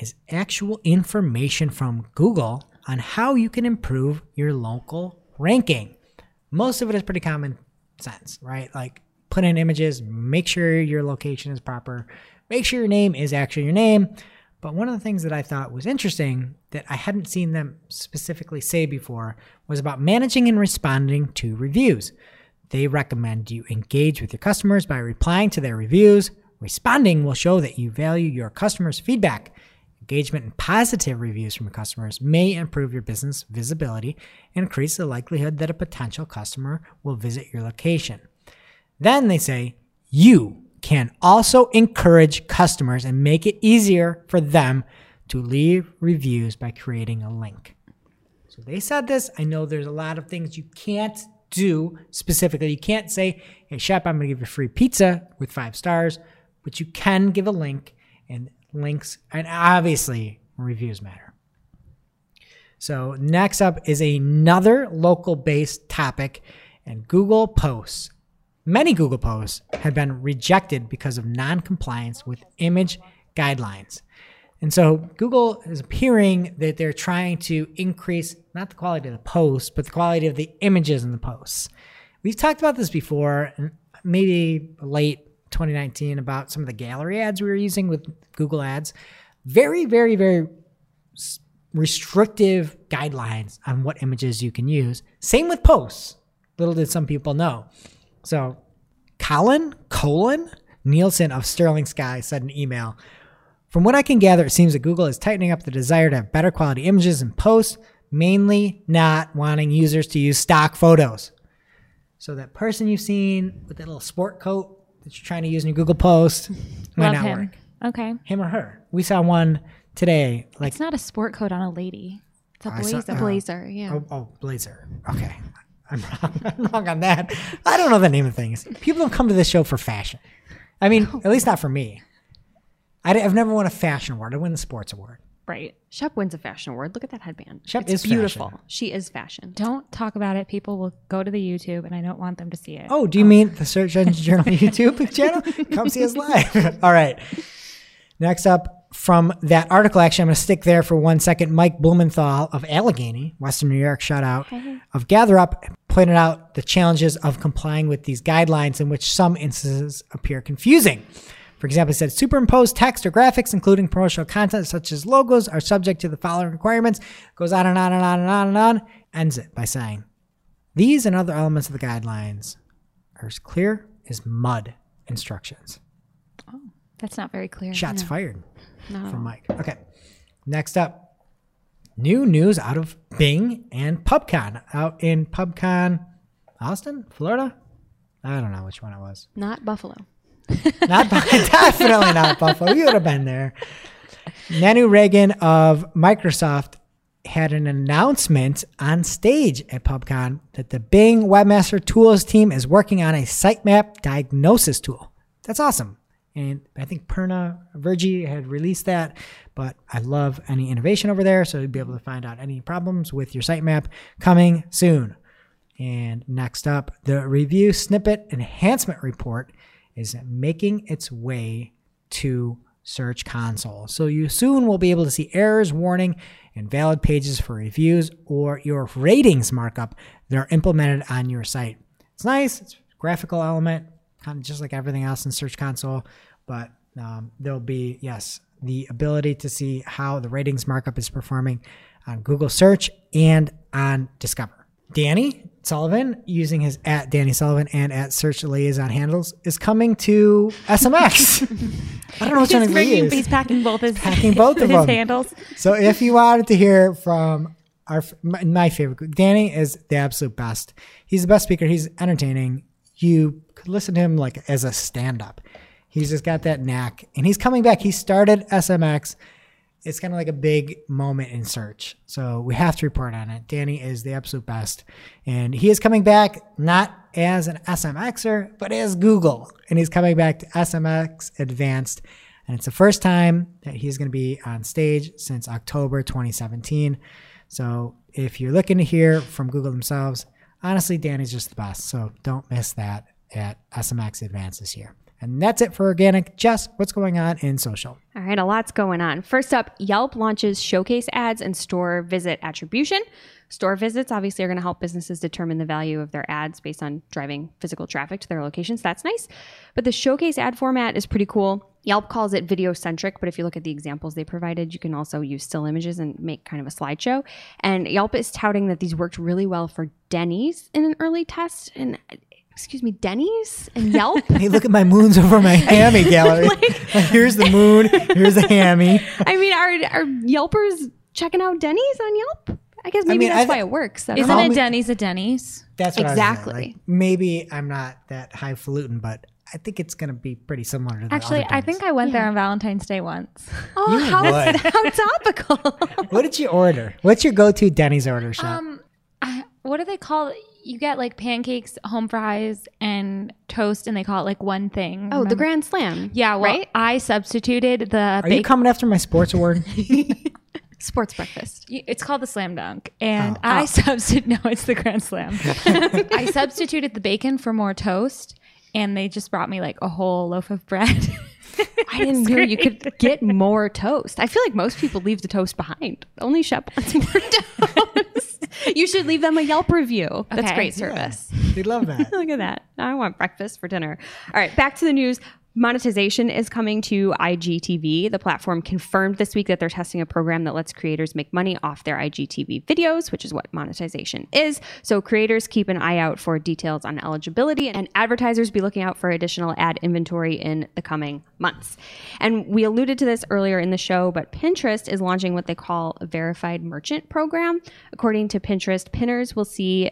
is actual information from Google on how you can improve your local ranking. Most of it is pretty common sense, right? Like put in images, make sure your location is proper, make sure your name is actually your name. But one of the things that I thought was interesting that I hadn't seen them specifically say before was about managing and responding to reviews. They recommend you engage with your customers by replying to their reviews. Responding will show that you value your customers' feedback. Engagement and positive reviews from customers may improve your business visibility and increase the likelihood that a potential customer will visit your location. Then they say, you can also encourage customers and make it easier for them to leave reviews by creating a link. So they said this. I know there's a lot of things you can't do specifically. You can't say, hey, Shep, I'm going to give you free pizza with five stars, but you can give a link and links, and obviously reviews matter. So next up is another local based topic and Google Posts. Many Google posts have been rejected because of non compliance with image guidelines. And so Google is appearing that they're trying to increase not the quality of the posts, but the quality of the images in the posts. We've talked about this before, maybe late 2019, about some of the gallery ads we were using with Google Ads. Very, very, very restrictive guidelines on what images you can use. Same with posts. Little did some people know. So, Colan Colan Nielsen of Sterling Sky said in an email From what I can gather, it seems that Google is tightening up the desire to have better quality images and posts, mainly not wanting users to use stock photos. So, that person you've seen with that little sport coat that you're trying to use in your Google post might Love not him. work. Okay. Him or her. We saw one today. Like, It's not a sport coat on a lady. It's a I saw- blazer. uh, Blazer, yeah. oh, oh, blazer. Okay. I'm wrong. I'm wrong on that. I don't know the name of things. People don't come to this show for fashion. I mean, at least not for me. I, have never won a fashion award. I win the sports award. right. Shep wins a fashion award. Look at that headband. Shep it's is beautiful. fashion. She is fashion. Don't talk about it. People will go to the YouTube, and I don't want them to see it. Oh, do you mean the Search Engine Journal YouTube channel? Come see us live. All right. Next up from that article, actually, I'm going to stick there for one second. Mike Blumenthal of Allegheny, Western New York, shout out, mm-hmm. of GatherUp, pointed out the challenges of complying with these guidelines in which some instances appear confusing. For example, he said superimposed text or graphics, including promotional content such as logos, are subject to the following requirements. Goes on and on and on and on and on. Ends it by saying, these and other elements of the guidelines are as clear as mud instructions. That's not very clear. Shots fired No. from Mike. Okay. Next up, new news out of Bing and PubCon. Out in PubCon, Austin, Florida? I don't know which one it was. Not Buffalo. Not definitely not Buffalo. You would have been there. Nanu Reagan of Microsoft had an announcement on stage at PubCon that the Bing Webmaster Tools team is working on a sitemap diagnosis tool. That's awesome. And I think Perna Virgi had released that, but I love any innovation over there. So you'll be able to find out any problems with your sitemap coming soon. And next up, the review snippet enhancement report is making its way to Search Console. So you soon will be able to see errors, warning, and valid pages for reviews or your ratings markup that are implemented on your site. It's nice, it's graphical element, kind of just like everything else in Search Console, but um, there'll be, yes, the ability to see how the ratings markup is performing on Google Search and on Discover. Danny Sullivan, using his at Danny Sullivan and at Search Liaison handles, is coming to SMX. I don't know which one He's, he bringing, he's packing both his, Packing both of his them. handles. So if you wanted to hear from our my, my favorite, Danny is the absolute best. He's the best speaker. He's entertaining. You could listen to him like as a stand-up. He's just got that knack, and he's coming back. He started SMX. It's kind of like a big moment in search, so we have to report on it. Danny is the absolute best, and he is coming back not as an SMXer, but as Google, and he's coming back to SMX Advanced. And it's the first time that he's going to be on stage since October 2017. So if you're looking to hear from Google themselves, honestly, Danny's just the best. So don't miss that at SMX Advanced this year. And that's it for organic. Jess, what's going on in social? All right, a lot's going on. First up, Yelp launches showcase ads and store visit attribution. Store visits obviously are going to help businesses determine the value of their ads based on driving physical traffic to their locations. That's nice. But the showcase ad format is pretty cool. Yelp calls it video centric, but if you look at the examples they provided, you can also use still images and make kind of a slideshow. And Yelp is touting that these worked really well for Denny's in an early test. And excuse me, Denny's and Yelp. Hey, look at my moons over my hammy gallery. here's the moon. Here's the hammy. I mean, are are Yelpers checking out Denny's on Yelp? I guess maybe mean, I that's why it works. I Isn't know. Call a Denny's a Denny's? That's what I was. Exactly. Like, maybe I'm not that highfalutin, but I think it's going to be pretty similar to the Actually, other I think I went there on Valentine's Day once. Oh, how, would. how topical. What did you order? What's your go-to Denny's order shop? Um, I, what do they call it? You get like pancakes, home fries, and toast, and they call it like one thing. oh, the Grand Slam. Yeah, well, right? I substituted the. Are you coming after my sports award? Sports breakfast. It's called the slam dunk, and Oh. I substitute. No, it's the grand slam. I substituted the bacon for more toast, and they just brought me like a whole loaf of bread. I didn't know you could get more toast. I feel like most people leave the toast behind. Only Shep wants more toast. you should leave them a Yelp review. That's Okay. great service. they love that. Look at that. I want breakfast for dinner. All right, back to the news. Monetization is coming to IGTV. The platform confirmed this week that they're testing a program that lets creators make money off their IGTV videos, which is what monetization is. So creators keep an eye out for details on eligibility and advertisers be looking out for additional ad inventory in the coming months. And we alluded to this earlier in the show, but Pinterest is launching what they call a verified merchant program. According to Pinterest, pinners will see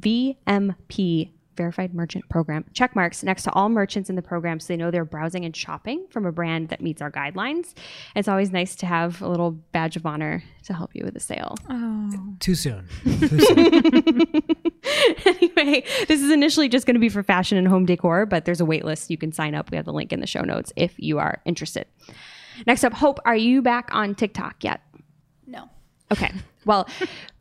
VMP verified merchant program check marks next to all merchants in the program so they know they're browsing and shopping from a brand that meets our guidelines. It's always nice to have a little badge of honor to help you with a sale. Oh. Too soon. Too soon. anyway, this is initially just going to be for fashion and home decor, but there's a wait list. You can sign up. We have the link in the show notes if you are interested. Next up, Hope, are you back on TikTok yet? No. Okay. Well,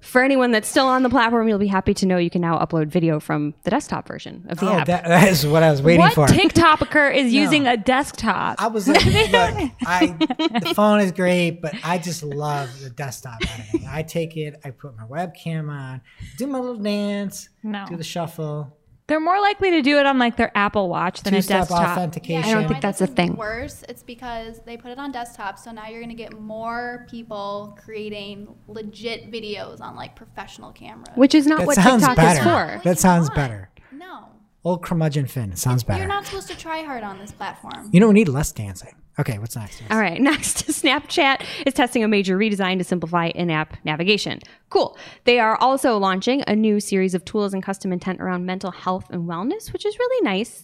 for anyone that's still on the platform, you'll be happy to know you can now upload video from the desktop version of the oh, app. that, that is what I was waiting what for. TikToker is using a desktop? I was like, look, I the phone is great, but I just love the desktop editing. I take it, I put my webcam on, do my little dance, No. do the shuffle, They're more likely to do it on like their Apple Watch than a two-step desktop. authentication. I don't think that's a thing. Worse, it's because they put it on desktop, so now you're gonna get more people creating legit videos on like professional cameras. which is not that what sounds TikTok better. is for. That sounds better. no, Old curmudgeon Finn. It sounds better. you're not supposed to try hard on this platform. you don't need less dancing. Okay, what's next? All right, next, Snapchat is testing a major redesign to simplify in app navigation. Cool. They are also launching a new series of tools and custom intent around mental health and wellness, which is really nice.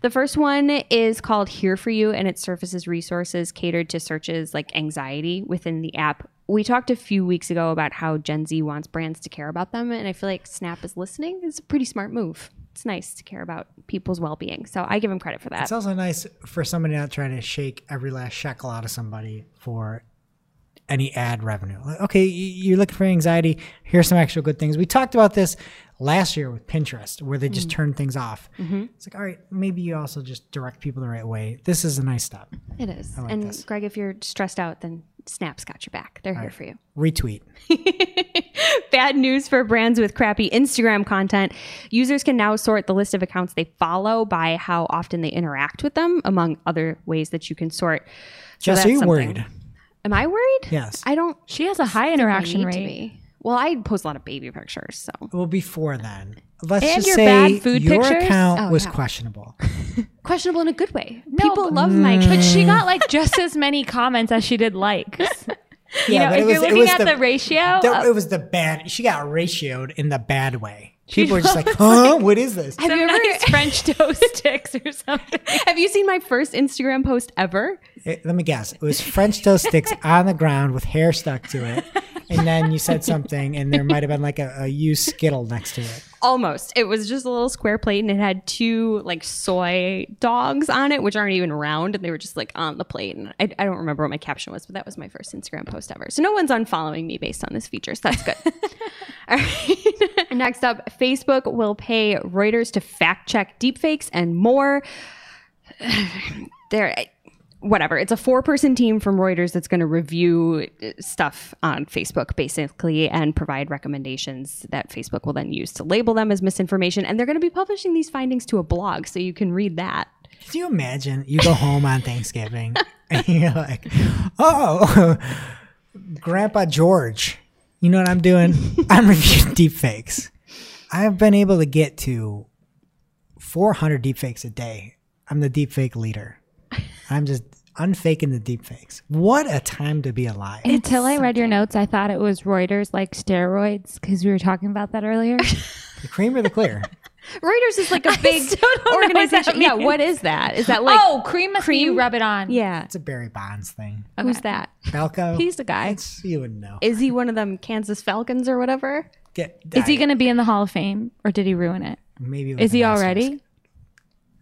The first one is called Here For You, and it surfaces resources catered to searches like anxiety within the app. We talked a few weeks ago about how Gen Z wants brands to care about them, and I feel like Snap is listening. It's a pretty smart move. It's nice to care about people's well being. So I give them credit for that. It's also nice for somebody not trying to shake every last shekel out of somebody for any ad revenue. Like, okay, you're looking for anxiety. Here's some actual good things. We talked about this last year with Pinterest, where they Mm. just turn things off. Mm-hmm. It's like, all right, maybe you also just direct people the right way. This is a nice step. It is. like and this. Greg, if you're stressed out, then Snap's got your back. They're here for you. Retweet. Bad news for brands with crappy Instagram content. Users can now sort the list of accounts they follow by how often they interact with them, among other ways that you can sort. So Jess, are you something. worried? Am I worried? Yes. I don't She has a high interaction rate. Well, I post a lot of baby pictures, so Well, before then, let's And just your say bad food your pictures? account Oh, was yeah. questionable. questionable in a good way. People but- love my But she got like just as many comments as she did likes. You Yeah, know, if was- you're looking at the- the, ratio, The- uh, it was the bad. She got ratioed in the bad way. People were just like, huh? What is this? Have you ever nice French toast sticks or something. Have you seen my first Instagram post ever? Eh, let me guess. It was French toast sticks on the ground with hair stuck to it. And then you said something, and there might have been like a, a used Skittle next to it. Almost. It was just a little square plate and it had two like soy dogs on it, which aren't even round. And they were just like on the plate. And I, I don't remember what my caption was, but that was my first Instagram post ever. So no one's unfollowing me based on this feature. So that's good. All right. Next up, Facebook will pay Reuters to fact check deepfakes and more. There, whatever. It's a four person team from Reuters that's going to review uh, stuff on Facebook basically and provide recommendations that Facebook will then use to label them as misinformation. And they're going to be publishing these findings to a blog so you can read that. Can you imagine? You go home on Thanksgiving and you're like, oh, Grandpa George, you know what I'm doing? I'm reviewing deepfakes. I've been able to get to 400 deepfakes a day. I'm the deepfake leader. I'm just unfaking the deepfakes. What a time to be alive. Until I read your notes, I thought it was Reuters like steroids because we were talking about that earlier. The cream or the clear? Reuters is like a big still what organization. Yeah, what is that? Is that like, oh, cream must be you cream? rub it on. yeah, It's a Barry Bonds thing. who's that? Balco? He's the guy. It's, you wouldn't know. Is he one of them Kansas Falcons or whatever? Get, Is he going to be in the Hall of Fame or did he ruin it? Maybe Is he an asterisk. already?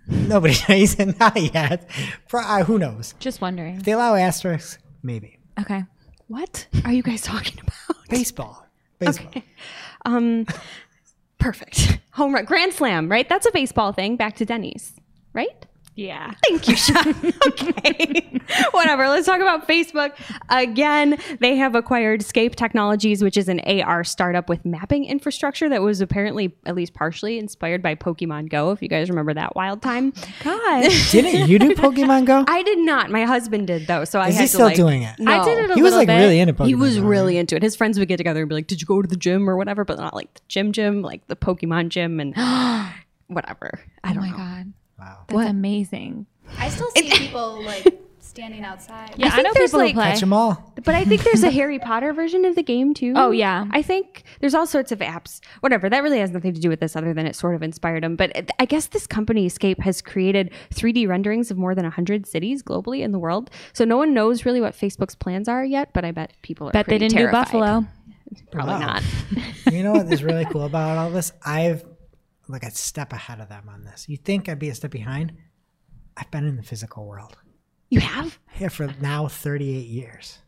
Nobody knows. Not yet. Pro- uh, who knows? Just wondering. If they allow asterisks, maybe. Okay. What are you guys talking about? Baseball. Baseball. Um, perfect. Home run, grand slam, right? That's a baseball thing. Back to Denny's, right? Yeah. Thank you, Sean. okay. Whatever. Let's talk about Facebook. Again, they have acquired Scape Technologies, which is an AR startup with mapping infrastructure that was apparently at least partially inspired by Pokemon Go, if you guys remember that wild time. God. Didn't you do Pokemon Go? I did not. My husband did though, so I Is had he to still like, doing it? No. I did it a He was like bit. really into Pokemon. he was Go, really right? into it. His friends would get together and be like, "Did you go to the gym or whatever?" But not like the gym gym, like the Pokemon gym and whatever. I Oh don't my know. God. Wow. That's amazing. I still see people like standing outside. Yeah, I, think know there's, people like- play. Catch them all. But I think there's a Harry Potter version of the game too. Oh, yeah. I think there's all sorts of apps. Whatever. That really has nothing to do with this other than it sort of inspired them. But I guess this company Escape has created 3D renderings of more than 100 cities globally in the world. So no one knows really what Facebook's plans are yet, but I bet people are Bet they didn't terrified. do Buffalo. Probably Wow. not. you know what is really cool about all this? I've like a step ahead of them on this. You think I'd be a step behind? I've been in the physical world You have? here for now 38 years.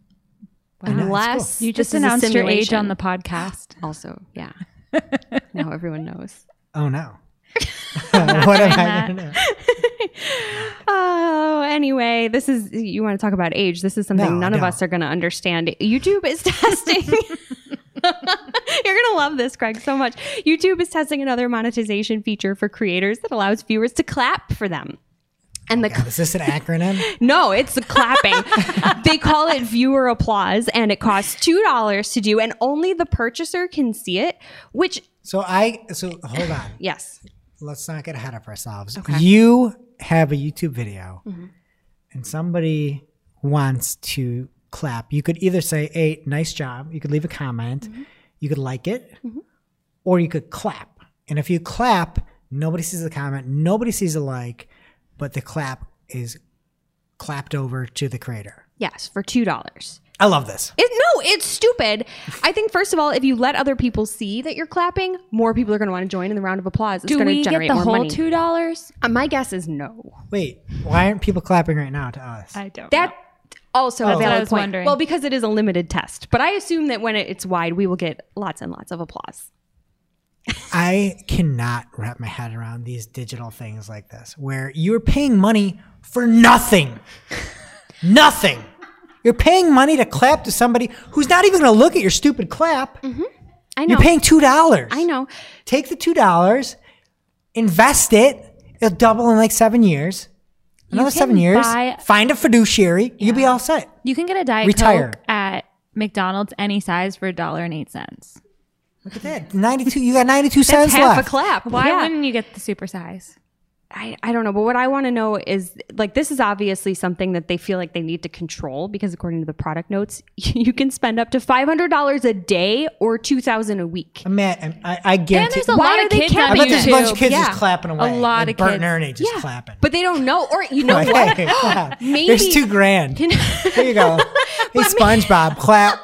I know, it's Unless You just this announced your age on the podcast. Also, yeah. now everyone knows. Oh no. What am I gonna? Oh, anyway, this is you want to talk about age. This is something No, none of us are going to understand. YouTube is testing. You're going to love this, Craig, so much. YouTube is testing another monetization feature for creators that allows viewers to clap for them. And the oh God, is this an acronym? no, it's the clapping. they call it viewer applause, and it costs two dollars to do, and only the purchaser can see it. Which, So I so hold on. yes, Let's not get ahead of ourselves. Okay. You have a YouTube video Mm-hmm. and somebody wants to clap. You could either say, Hey, nice job. You could leave a comment. Mm-hmm. You could like it. Or you could clap. And if you clap, nobody sees the comment, nobody sees the like, but the clap is clapped over to the creator. yes, for two dollars. I love this. It, no, it's stupid. I think first of all, if you let other people see that you're clapping, more people are going to want to join in the round of applause. It's Do going to we get generate the more whole money. two dollars? Uh, my guess is no. Wait, why aren't people clapping right now to us? I don't. That also a what I valid was point. wondering. Well, because it is a limited test, but I assume that when it, it's wide, we will get lots and lots of applause. I cannot wrap my head around these digital things like this, where you're paying money for nothing. nothing. You're paying money to clap to somebody who's not even going to look at your stupid clap. Mm-hmm. I know. You're paying two dollars. I know. Take the two dollars, invest it. It'll double in like seven years. Another seven years. buy- find a fiduciary. You'll be all set. You can get a diet Retire. coke at McDonald's any size for a dollar and eight cents. Look at that. Ninety-two. You got ninety-two That's cents half left. a clap. Why Yeah. wouldn't you get the super size? I, I don't know, but what I want to know is like this is obviously something that they feel like they need to control because according to the product notes, you can spend up to five hundred dollars a day or two thousand a week. I'm mad. I, I And there's a Why lot are of they kids on I bet there's a bunch of kids Yeah. just clapping away. A lot like of Bert kids. and Ernie just Yeah. clapping. But they don't know, or you know Like, what? hey, clap. Maybe- There's two grand. Here you go. Hey, SpongeBob, clap.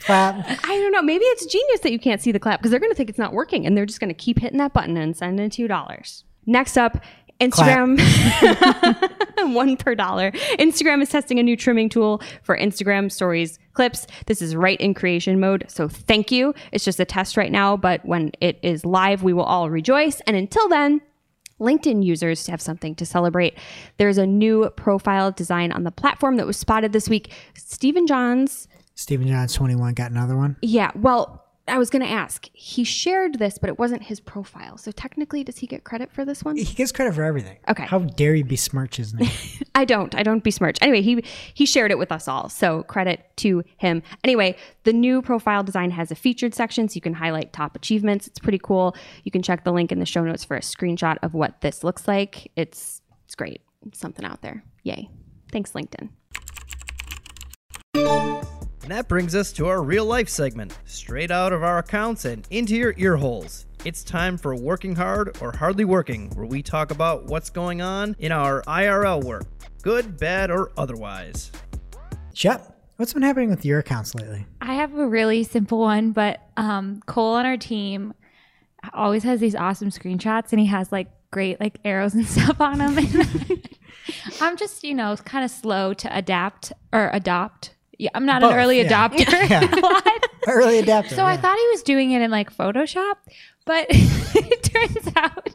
Clap. I don't know. Maybe it's genius that you can't see the clap because they're going to think it's not working and they're just going to keep hitting that button and sending two dollars. Next up, Instagram, one per dollar. Instagram is testing a new trimming tool for Instagram stories clips. This is right in creation mode, so thank you. It's just a test right now, but when it is live, we will all rejoice. And until then, LinkedIn users have something to celebrate. There's a new profile design on the platform that was spotted this week. Stephen Johns Stephen Johns 21 got another one. yeah, well, I was going to ask. He shared this, but it wasn't his profile. So technically, does he get credit for this one? He gets credit for everything. Okay. How dare you besmirch his name? I don't. I don't besmirch. Anyway, he he shared it with us all. So credit to him. Anyway, the new profile design has a featured section so you can highlight top achievements. It's pretty cool. You can check the link in the show notes for a screenshot of what this looks like. It's it's great. It's something out there. Yay. Thanks LinkedIn. And that brings us to our real life segment, straight out of our accounts and into your ear holes. It's time for Working Hard or Hardly Working, where we talk about what's going on in our IRL work, good, bad, or otherwise. Shep, what's been happening with your accounts lately? I have a really simple one, but um, Cole on our team always has these awesome screenshots, and he has like great like arrows and stuff on them. I'm just you know kind of slow to adapt or adopt. Yeah, I'm not Both, an early yeah. adopter. Yeah. Early adapter. So I thought he was doing it in like Photoshop, but it turns out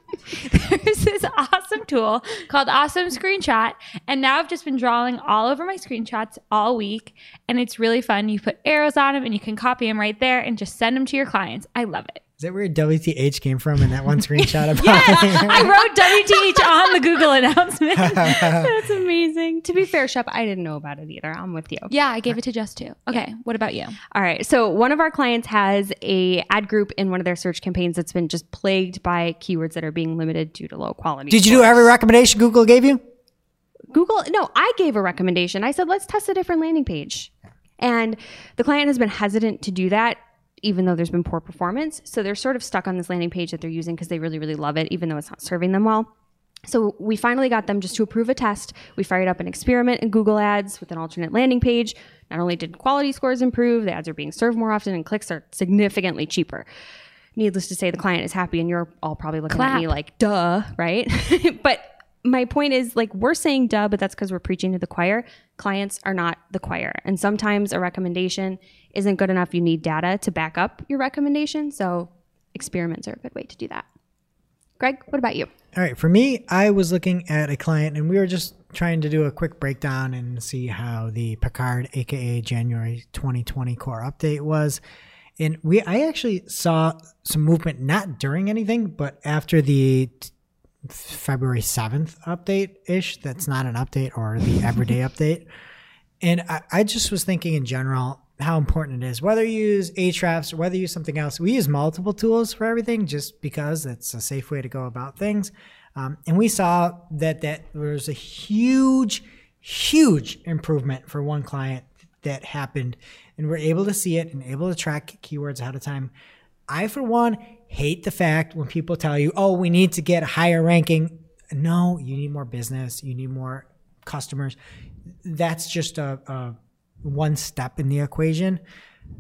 there's this awesome tool called Awesome Screenshot. And now I've just been drawing all over my screenshots all week. And it's really fun. You put arrows on them and you can copy them right there and just send them to your clients. I love it. Is that where WTH came from in that one screenshot about I wrote WTH on the Google announcement. That's amazing. To be fair, Shep, I didn't know about it either. I'm with you. yeah, I gave it to Just too. Okay, what about you? All right. So one of our clients has a ad group in one of their search campaigns that's been just plagued by keywords that are being limited due to low quality. Did you do every recommendation Google gave you? Google, no, I gave a recommendation. I said, let's test a different landing page. And the client has been hesitant to do that, even though there's been poor performance. So they're sort of stuck on this landing page that they're using because they really, really love it, even though it's not serving them well. So we finally got them just to approve a test. We fired up an experiment in Google Ads with an alternate landing page. Not only did quality scores improve, the ads are being served more often, and clicks are significantly cheaper. Needless to say, the client is happy, and you're all probably looking Clap. at me like, duh, right? but my point is, like, we're saying duh, but that's because we're preaching to the choir. Clients are not the choir. And sometimes a recommendation isn't good enough. You need data to back up your recommendation. So experiments are a good way to do that. Greg, what about you? All right, for me, I was looking at a client and we were just trying to do a quick breakdown and see how the Picard, aka January 2020 core update was. And we, I actually saw some movement not during anything, but after the February 7th update ish. That's not an update or the everyday update. And I, I just was thinking in general how important it is, whether you use Ahrefs or whether you use something else. We use multiple tools for everything just because it's a safe way to go about things. Um, and we saw that that there was a huge, huge improvement for one client that happened, and we're able to see it and able to track keywords ahead of time. I, for one, hate the fact when people tell you, "Oh, we need to get a higher ranking." No, you need more business. You need more customers. That's just a, a one step in the equation.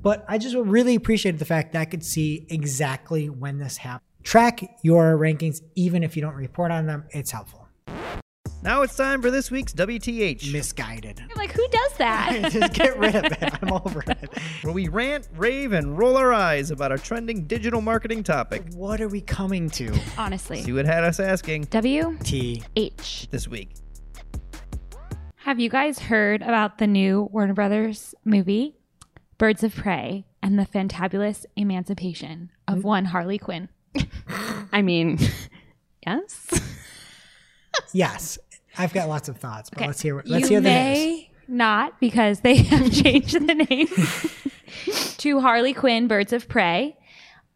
But I just really appreciated the fact that I could see exactly when this happened. Track your rankings, even if you don't report on them. It's helpful. Now it's time for this week's WTH, Misguided. I'm like, who does that? just get rid of it. I'm over it. where we rant, rave, and roll our eyes about a trending digital marketing topic. What are we coming to? Honestly. See what had us asking W T. H. this week. Have you guys heard about the new Warner Brothers movie, Birds of Prey, and the fantabulous emancipation of mm. one Harley Quinn? I mean, yes. Yes, I've got lots of thoughts, but Okay. let's hear. Let's you hear the news. may not because they have changed the name to Harley Quinn Birds of Prey.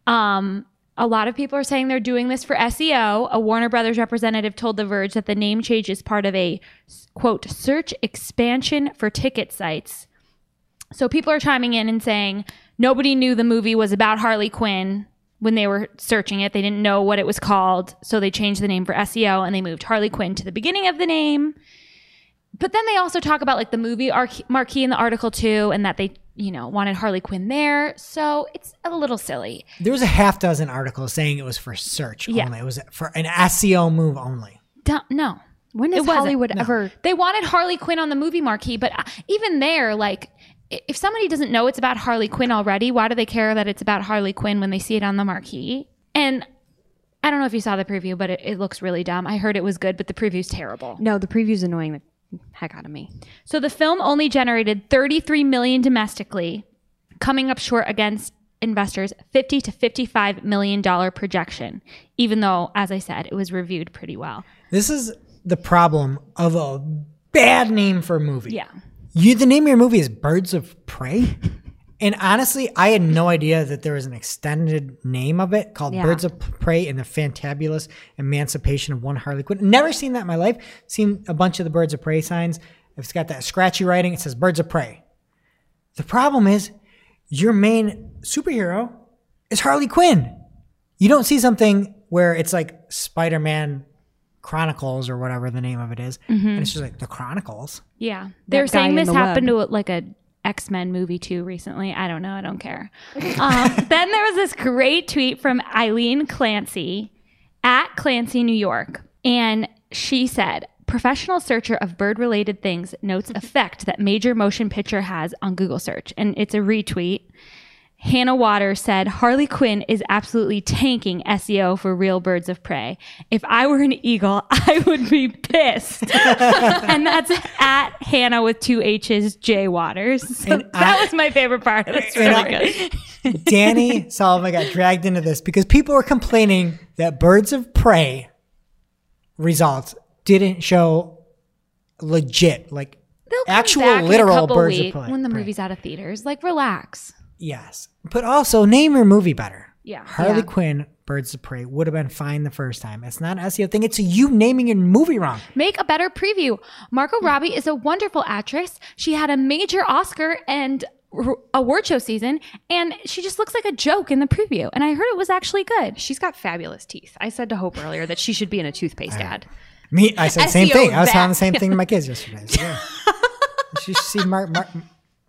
Um, a lot of people are saying they're doing this for SEO. A Warner Brothers representative told The Verge that the name change is part of a quote search expansion for ticket sites. So people are chiming in and saying nobody knew the movie was about Harley Quinn when they were searching it. They didn't know what it was called, so they changed the name for SEO and they moved Harley Quinn to the beginning of the name. But then they also talk about like the movie arch- marquee in the article too, and that they, you know, wanted Harley Quinn there. So it's a little silly. There was a half dozen articles saying it was for search Yeah. only. It was for an SEO move only. Don't, no, When has It wasn't. Hollywood ever? they wanted Harley Quinn on the movie marquee, but uh, even there, like. I- If somebody doesn't know it's about Harley Quinn already, why do they care that it's about Harley Quinn when they see it on the marquee? And I don't know if you saw the preview, but it, it looks really dumb. I heard it was good, but the preview's terrible. No, the preview's annoying the heck out of me. So the film only generated 33 million domestically, coming up short against investors 50 to 55 million dollar projection, even though as I said, it was reviewed pretty well. This is the problem of a bad name for a movie. Yeah. You the name of your movie is Birds of Prey. And honestly, I had no idea that there was an extended name of it called Yeah. Birds of Prey and the Fantabulous Emancipation of One Harley Quinn. Never seen that in my life. Seen a bunch of the Birds of Prey signs. It's got that scratchy writing. It says Birds of Prey. The problem is your main superhero is Harley Quinn. You don't see something where it's like Spider Man Chronicles or whatever the name of it is, And it's just like the Chronicles. Yeah. They're saying this happened web. to like a X-Men movie too recently. I don't know. I don't care. um, then there was this great tweet from Eileen Clancy at Clancy, New York. And she said, professional searcher of bird related things notes effect that major motion picture has on Google search. And it's a retweet. Hannah Waters said, Harley Quinn is absolutely tanking SEO for real birds of prey. If I were an eagle, I would be pissed. and that's at Hannah with two H's, J Waters. So that I- was my favorite part of the And story. Danny Sullivan got dragged into this because people were complaining that Birds of Prey results didn't show legit, like They'll actual back in a literal Birds of Prey. when the movie's out of theaters. Like, relax. Yes, but also name your movie better. Yeah. Harley Yeah. Quinn, Birds of Prey would have been fine the first time. It's not an SEO thing. It's you naming your movie wrong. Make a better preview. Margot Robbie is a wonderful actress. She had a major Oscar and award show season, and she just looks like a joke in the preview. And I heard it was actually good. She's got fabulous teeth. I said to Hope earlier that she should be in a toothpaste ad. Me, I said the same SEO thing. I was telling the same thing to my kids yesterday. So, yeah. you should see Mar- Mar-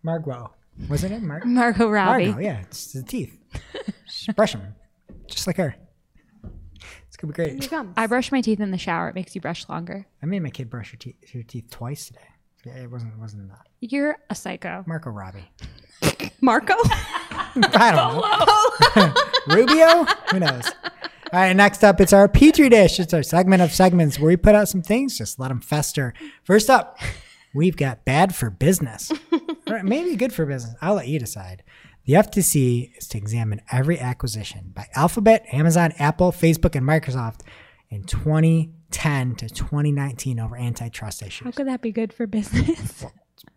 Margot. Wasn't it Mar- Margot Robbie. Margot? Yeah, it's the teeth. Just brush them, just like her. It's gonna be great. I brush my teeth in the shower. It makes you brush longer. I made my kid brush her, te- her teeth twice today. Yeah, it wasn't it wasn't that. You're a psycho. Marco Robbie. Marco? I don't know. Rubio? Who knows? All right, next up, it's our Petri dish. It's our segment of segments where we put out some things, just let them fester. First up, we've got bad for business. Or maybe good for business. I'll let you decide. The FTC is to examine every acquisition by Alphabet, Amazon, Apple, Facebook, and Microsoft in 2010 to 2019 over antitrust issues. How could that be good for business?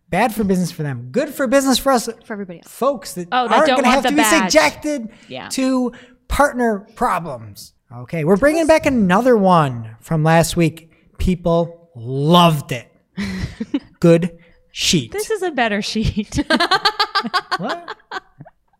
Bad for business for them. Good for business for us For everybody else. folks that Oh, that aren't going to have to be subjected Yeah. to partner problems. Okay, we're bringing back another one from last week. People loved it. Good sheet. this is a better sheet. what?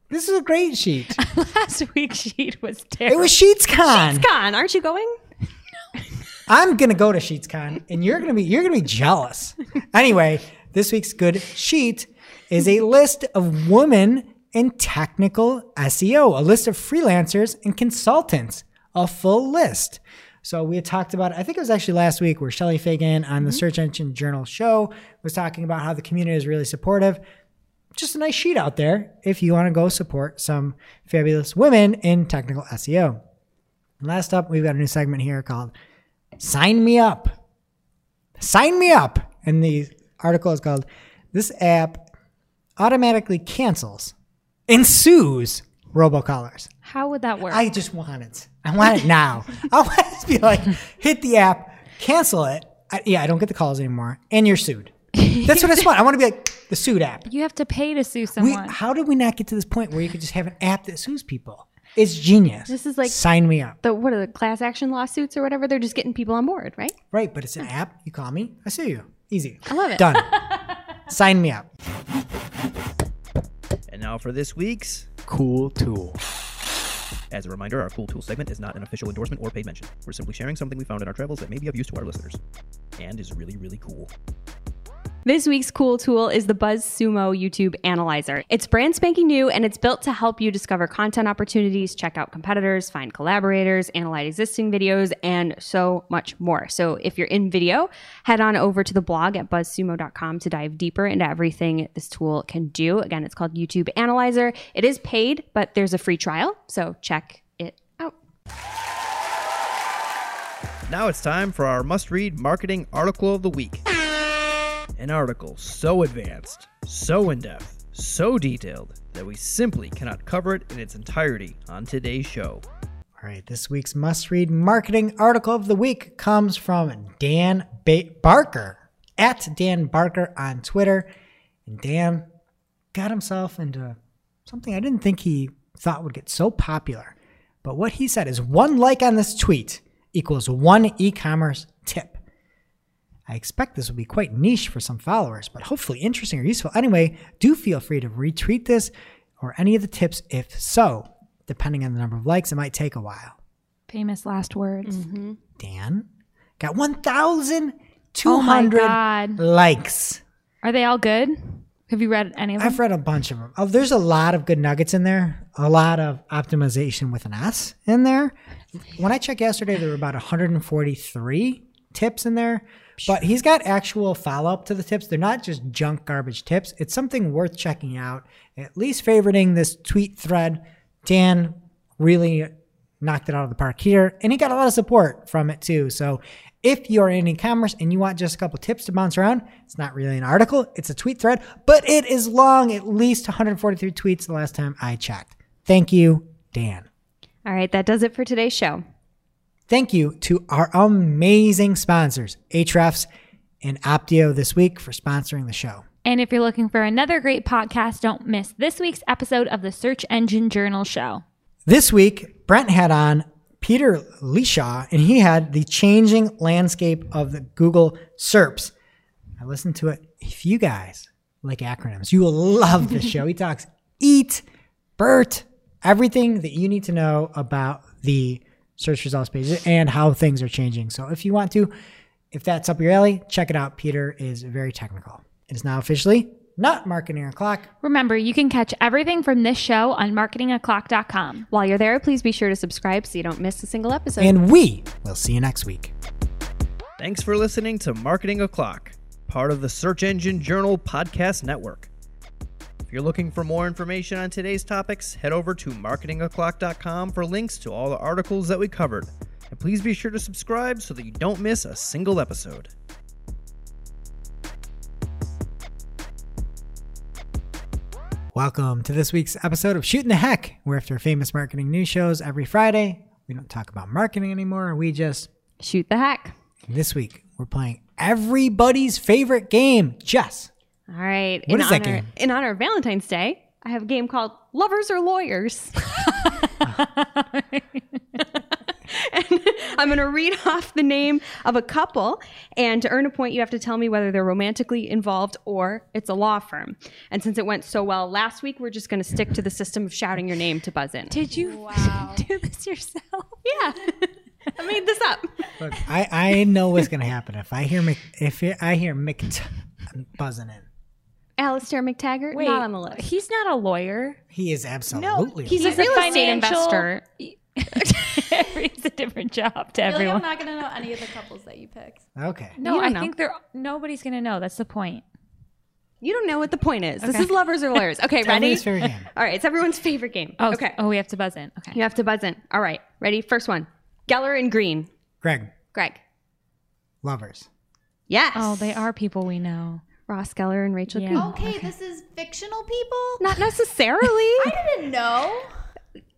This is a great sheet. Last week's sheet was terrible. It terrible. was SheetsCon. Con, aren't you going? No. I'm gonna go to SheetsCon, and you're gonna be you're gonna be jealous. Anyway, this week's good sheet is a list of women in technical SEO, a list of freelancers and consultants, a full list. So we had talked about, I think it was actually last week, where Shelly Fagan on the mm-hmm. Search Engine Journal show was talking about how the community is really supportive. Just a nice sheet out there if you want to go support some fabulous women in technical SEO. And last up, we've got a new segment here called Sign Me Up. Sign Me Up. And the article is called This App Automatically Cancels and Sues Robocallers. How would that work? I just want it. I want it now. I want it to be like, hit the app, cancel it. I, yeah, I don't get the calls anymore. And you're sued. That's what I want. I want to be like the sued app. you have to pay to sue We, someone. how did we not get to this point where you could just have an app that sues people? It's genius. This is like- sign me up. The what are the class action lawsuits or whatever? They're just getting people on board, right? Right, but it's an app. You call me, I sue you. Easy. I love it. Done. sign me up. And now for this week's. Cool tool. As a reminder, our Cool Tool segment is not an official endorsement or paid mention. We're simply sharing something we found in our travels that may be of use to our listeners. And is really, really cool. This week's cool tool is the BuzzSumo YouTube Analyzer. It's brand spanking new and it's built to help you discover content opportunities, check out competitors, find collaborators, analyze existing videos, and so much more. So if you're in video, head on over to the blog at buzzsumo.com to dive deeper into everything this tool can do. Again, it's called YouTube Analyzer. It is paid, but there's a free trial, so check it out. Now it's time for our must read marketing article of the week. An article so advanced, so in depth, so detailed that we simply cannot cover it in its entirety on today's show. All right, this week's must read marketing article of the week comes from Dan ba- Barker at Dan Barker on Twitter. And Dan got himself into something I didn't think he thought would get so popular. But what he said is one like on this tweet equals one e commerce tip. I expect this will be quite niche for some followers, but hopefully interesting or useful. Anyway, do feel free to retweet this or any of the tips if so. Depending on the number of likes, it might take a while. Famous last words. Mm-hmm. Dan got 1,200 Oh likes. Are they all good? Have you read any of them? I've read a bunch of them. Oh, there's a lot of good nuggets in there, a lot of optimization with an S in there. When I checked yesterday, there were about 143 tips in there, but he's got actual follow up to the tips. They're not just junk garbage tips. It's something worth checking out, at least favoriting this tweet thread. Dan really knocked it out of the park here, and he got a lot of support from it too. So if you're in e-commerce and you want just a couple tips to bounce around, it's not really an article, it's a tweet thread, but it is long, at least 143 tweets the last time I checked. Thank you, Dan. All right, that does it for today's show. Thank you to our amazing sponsors, Ahrefs and Opteo this week for sponsoring the show. and if you're looking for another great podcast, don't miss this week's episode of the Search Engine Journal Show. This week, Brent had on Peter Leshaw, and he had the changing landscape of the Google SERPs. I listened to it. If you guys like acronyms, you will love this show. He talks EAT, BERT, everything that you need to know about the search results pages and how things are changing. So if you want to, if that's up your alley, check it out. Peter is very technical. It is now officially not marketing o'clock. Remember, you can catch everything from this show on marketingoclock.com. While you're there, please be sure to subscribe so you don't miss a single episode. And we will see you next week. Thanks for listening to Marketing O'Clock, part of the Search Engine Journal Podcast Network. If you're looking for more information on today's topics, head over to marketingoclock.com for links to all the articles that we covered. And please be sure to subscribe so that you don't miss a single episode. Welcome to this week's episode of Shooting the Heck. We're after famous marketing news shows every Friday. We don't talk about marketing anymore. We just, Shoot the heck. this week, we're playing everybody's favorite game, chess. All right. What in is that honor, game? In honor of Valentine's Day, I have a game called Lovers or Lawyers. and I'm going to read off the name of a couple. And to earn a point, you have to tell me whether they're romantically involved or it's a law firm. And since it went so well last week, we're just going to stick to the system of shouting your name to buzz in. Did you Wow. do this yourself? Yeah. I made this up. Look, I, I know what's going to happen. If I hear Mc, if I hear Mc, I'm buzzing in. Alistair McTaggart, Wait, not on the list. he's not a lawyer. He is absolutely. No, he's, a He's real estate investor. it's a different job to I feel like I'm not gonna know any of the couples that you picked. okay. No, I know. think they're nobody's gonna know. That's the point. You don't know what the point is. This is lovers or lawyers. Okay, ready? Everybody's favorite game. All right, it's everyone's favorite game. Oh, okay. Oh, we have to buzz in. Okay. You have to buzz in. All right, ready? First one. Geller and Green. Greg, Greg. lovers. Yes. Oh, they are people we know. Ross Geller and Rachel Yeah. Green. Okay, this is fictional people. Not necessarily. I didn't know.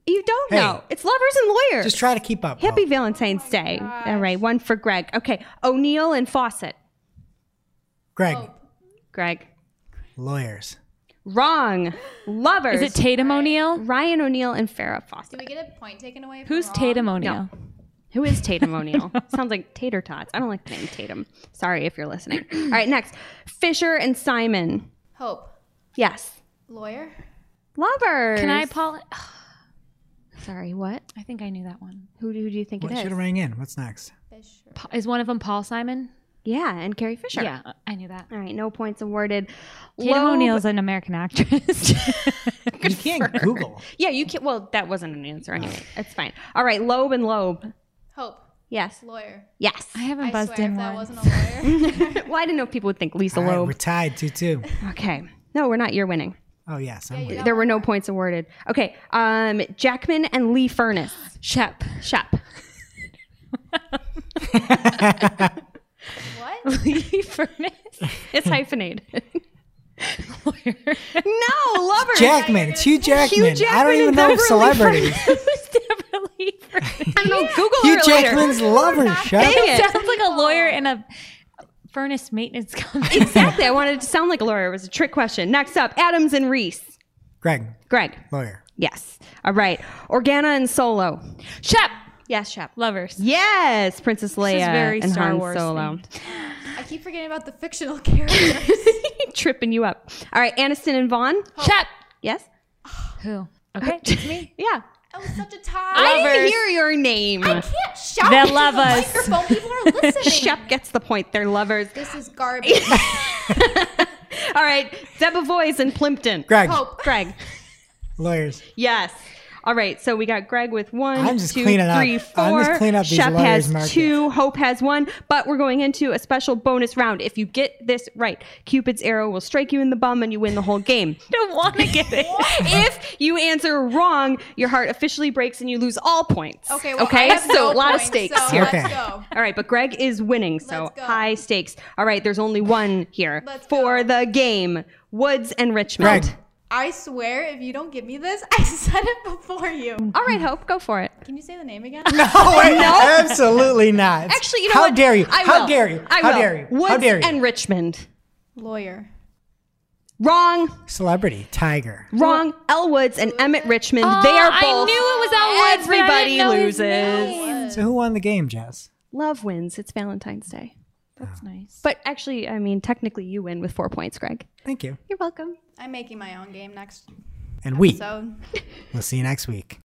you don't Hey. know. It's lovers and lawyers. Just try to keep up. Happy Hope. Valentine's Day. Oh gosh. All right, one for Greg. Okay, O'Neal and Fawcett. Greg, Oh. Greg. lawyers. Wrong. Lovers. Is it Tatum O'Neal? Ryan O'Neal and Farrah Do Fawcett. we get a point taken away? If Who's wrong? Tatum O'Neal? Who is Tatum O'Neal? Sounds like tater tots. I don't like the name Tatum. Sorry if you're listening. All right, next. Fisher and Simon. Hope. Yes. Lawyer. Lovers. Can I, Paul? Sorry, what? I think I knew that one. Who do, who do you think What it should is? have rang in? What's next? Fisher. Pa- Is one of them Paul Simon? Yeah, and Carrie Fisher. Yeah, uh, I knew that. All right, no points awarded. Tatum Loeb- O'Neal's an American actress. You can't Google. Yeah, you can't. Well, that wasn't an answer anyway. It's fine. All right, Loeb and Loeb. Hope. Yes. Lawyer. Yes. I haven't I buzzed swear in if that wasn't a lawyer. well, I didn't know if people would think Lisa All right, Loeb. we're tied 2 2. Okay. No, we're not. You're winning. Oh, yes. I'm you with got There were no points awarded. Okay. Um, Jackman and Lee Furness. Shep. Shep. what? Lee Furness. It's hyphenated. Lawyer. no, lovers. Jackman. It's Hugh Jackman. I Jackman don't even know Beverly celebrities. Who's Deborah Lee Furness? I don't know. Google Hugh. Jackman's lover. Shut up. It. Sounds like a lawyer in a furnace maintenance company. Exactly. I wanted to sound like a lawyer. It was a trick question. Next up, Adams and Reese. Greg, Greg. lawyer. Yes. All right. Organa and Solo. Shep. Yes, Shep. Lovers. Yes, Princess Leia very and Star Han Wars Solo. I keep forgetting about the fictional characters. Tripping you up. All right, Aniston and Vaughn. Shep. Yes. Who? Okay, it's me. Yeah. that was such a tie. I didn't Lovers. hear your name. I can't shout They into love the us. microphone. People are listening. Shep gets the point. They're lovers. This is garbage. All right, Debevoise and Plimpton. Greg, Hope. Greg. lawyers. Yes. All right, so we got Greg with one, I'm just two, cleaning up. three, I'm four. just cleaning up these Shep lawyers has market. two. Hope has one. But we're going into a special bonus round. If you get this right, Cupid's arrow will strike you in the bum and you win the whole game. don't want to get it. if you answer wrong, your heart officially breaks and you lose all points. Okay, well, okay. I have so no a lot points, of stakes so here. Okay. Let's go. All right, but Greg is winning, so high stakes. All right, there's only one here Let's for go. the game. Woods and Richmond. Greg, I swear, if you don't give me this, I said it before you. All right, Hope, go for it. Can you say the name again? No, wait, absolutely not. Actually, you know How what? dare you? I How will. dare you? I How will. dare you? Woods How dare you? and Richmond. Lawyer. Wrong. Celebrity, Tiger. Wrong. Elle Woods and Emmett Richmond. Oh, they ah, are both. I knew it was Elle Woods, but I Everybody didn't know his loses. name. So who won the game, Jess? Love wins. It's Valentine's Day. That's nice. But actually, I mean, technically, you win with four points, Greg. Thank you. You're welcome. I'm making my own game next And we episode. will see you next week.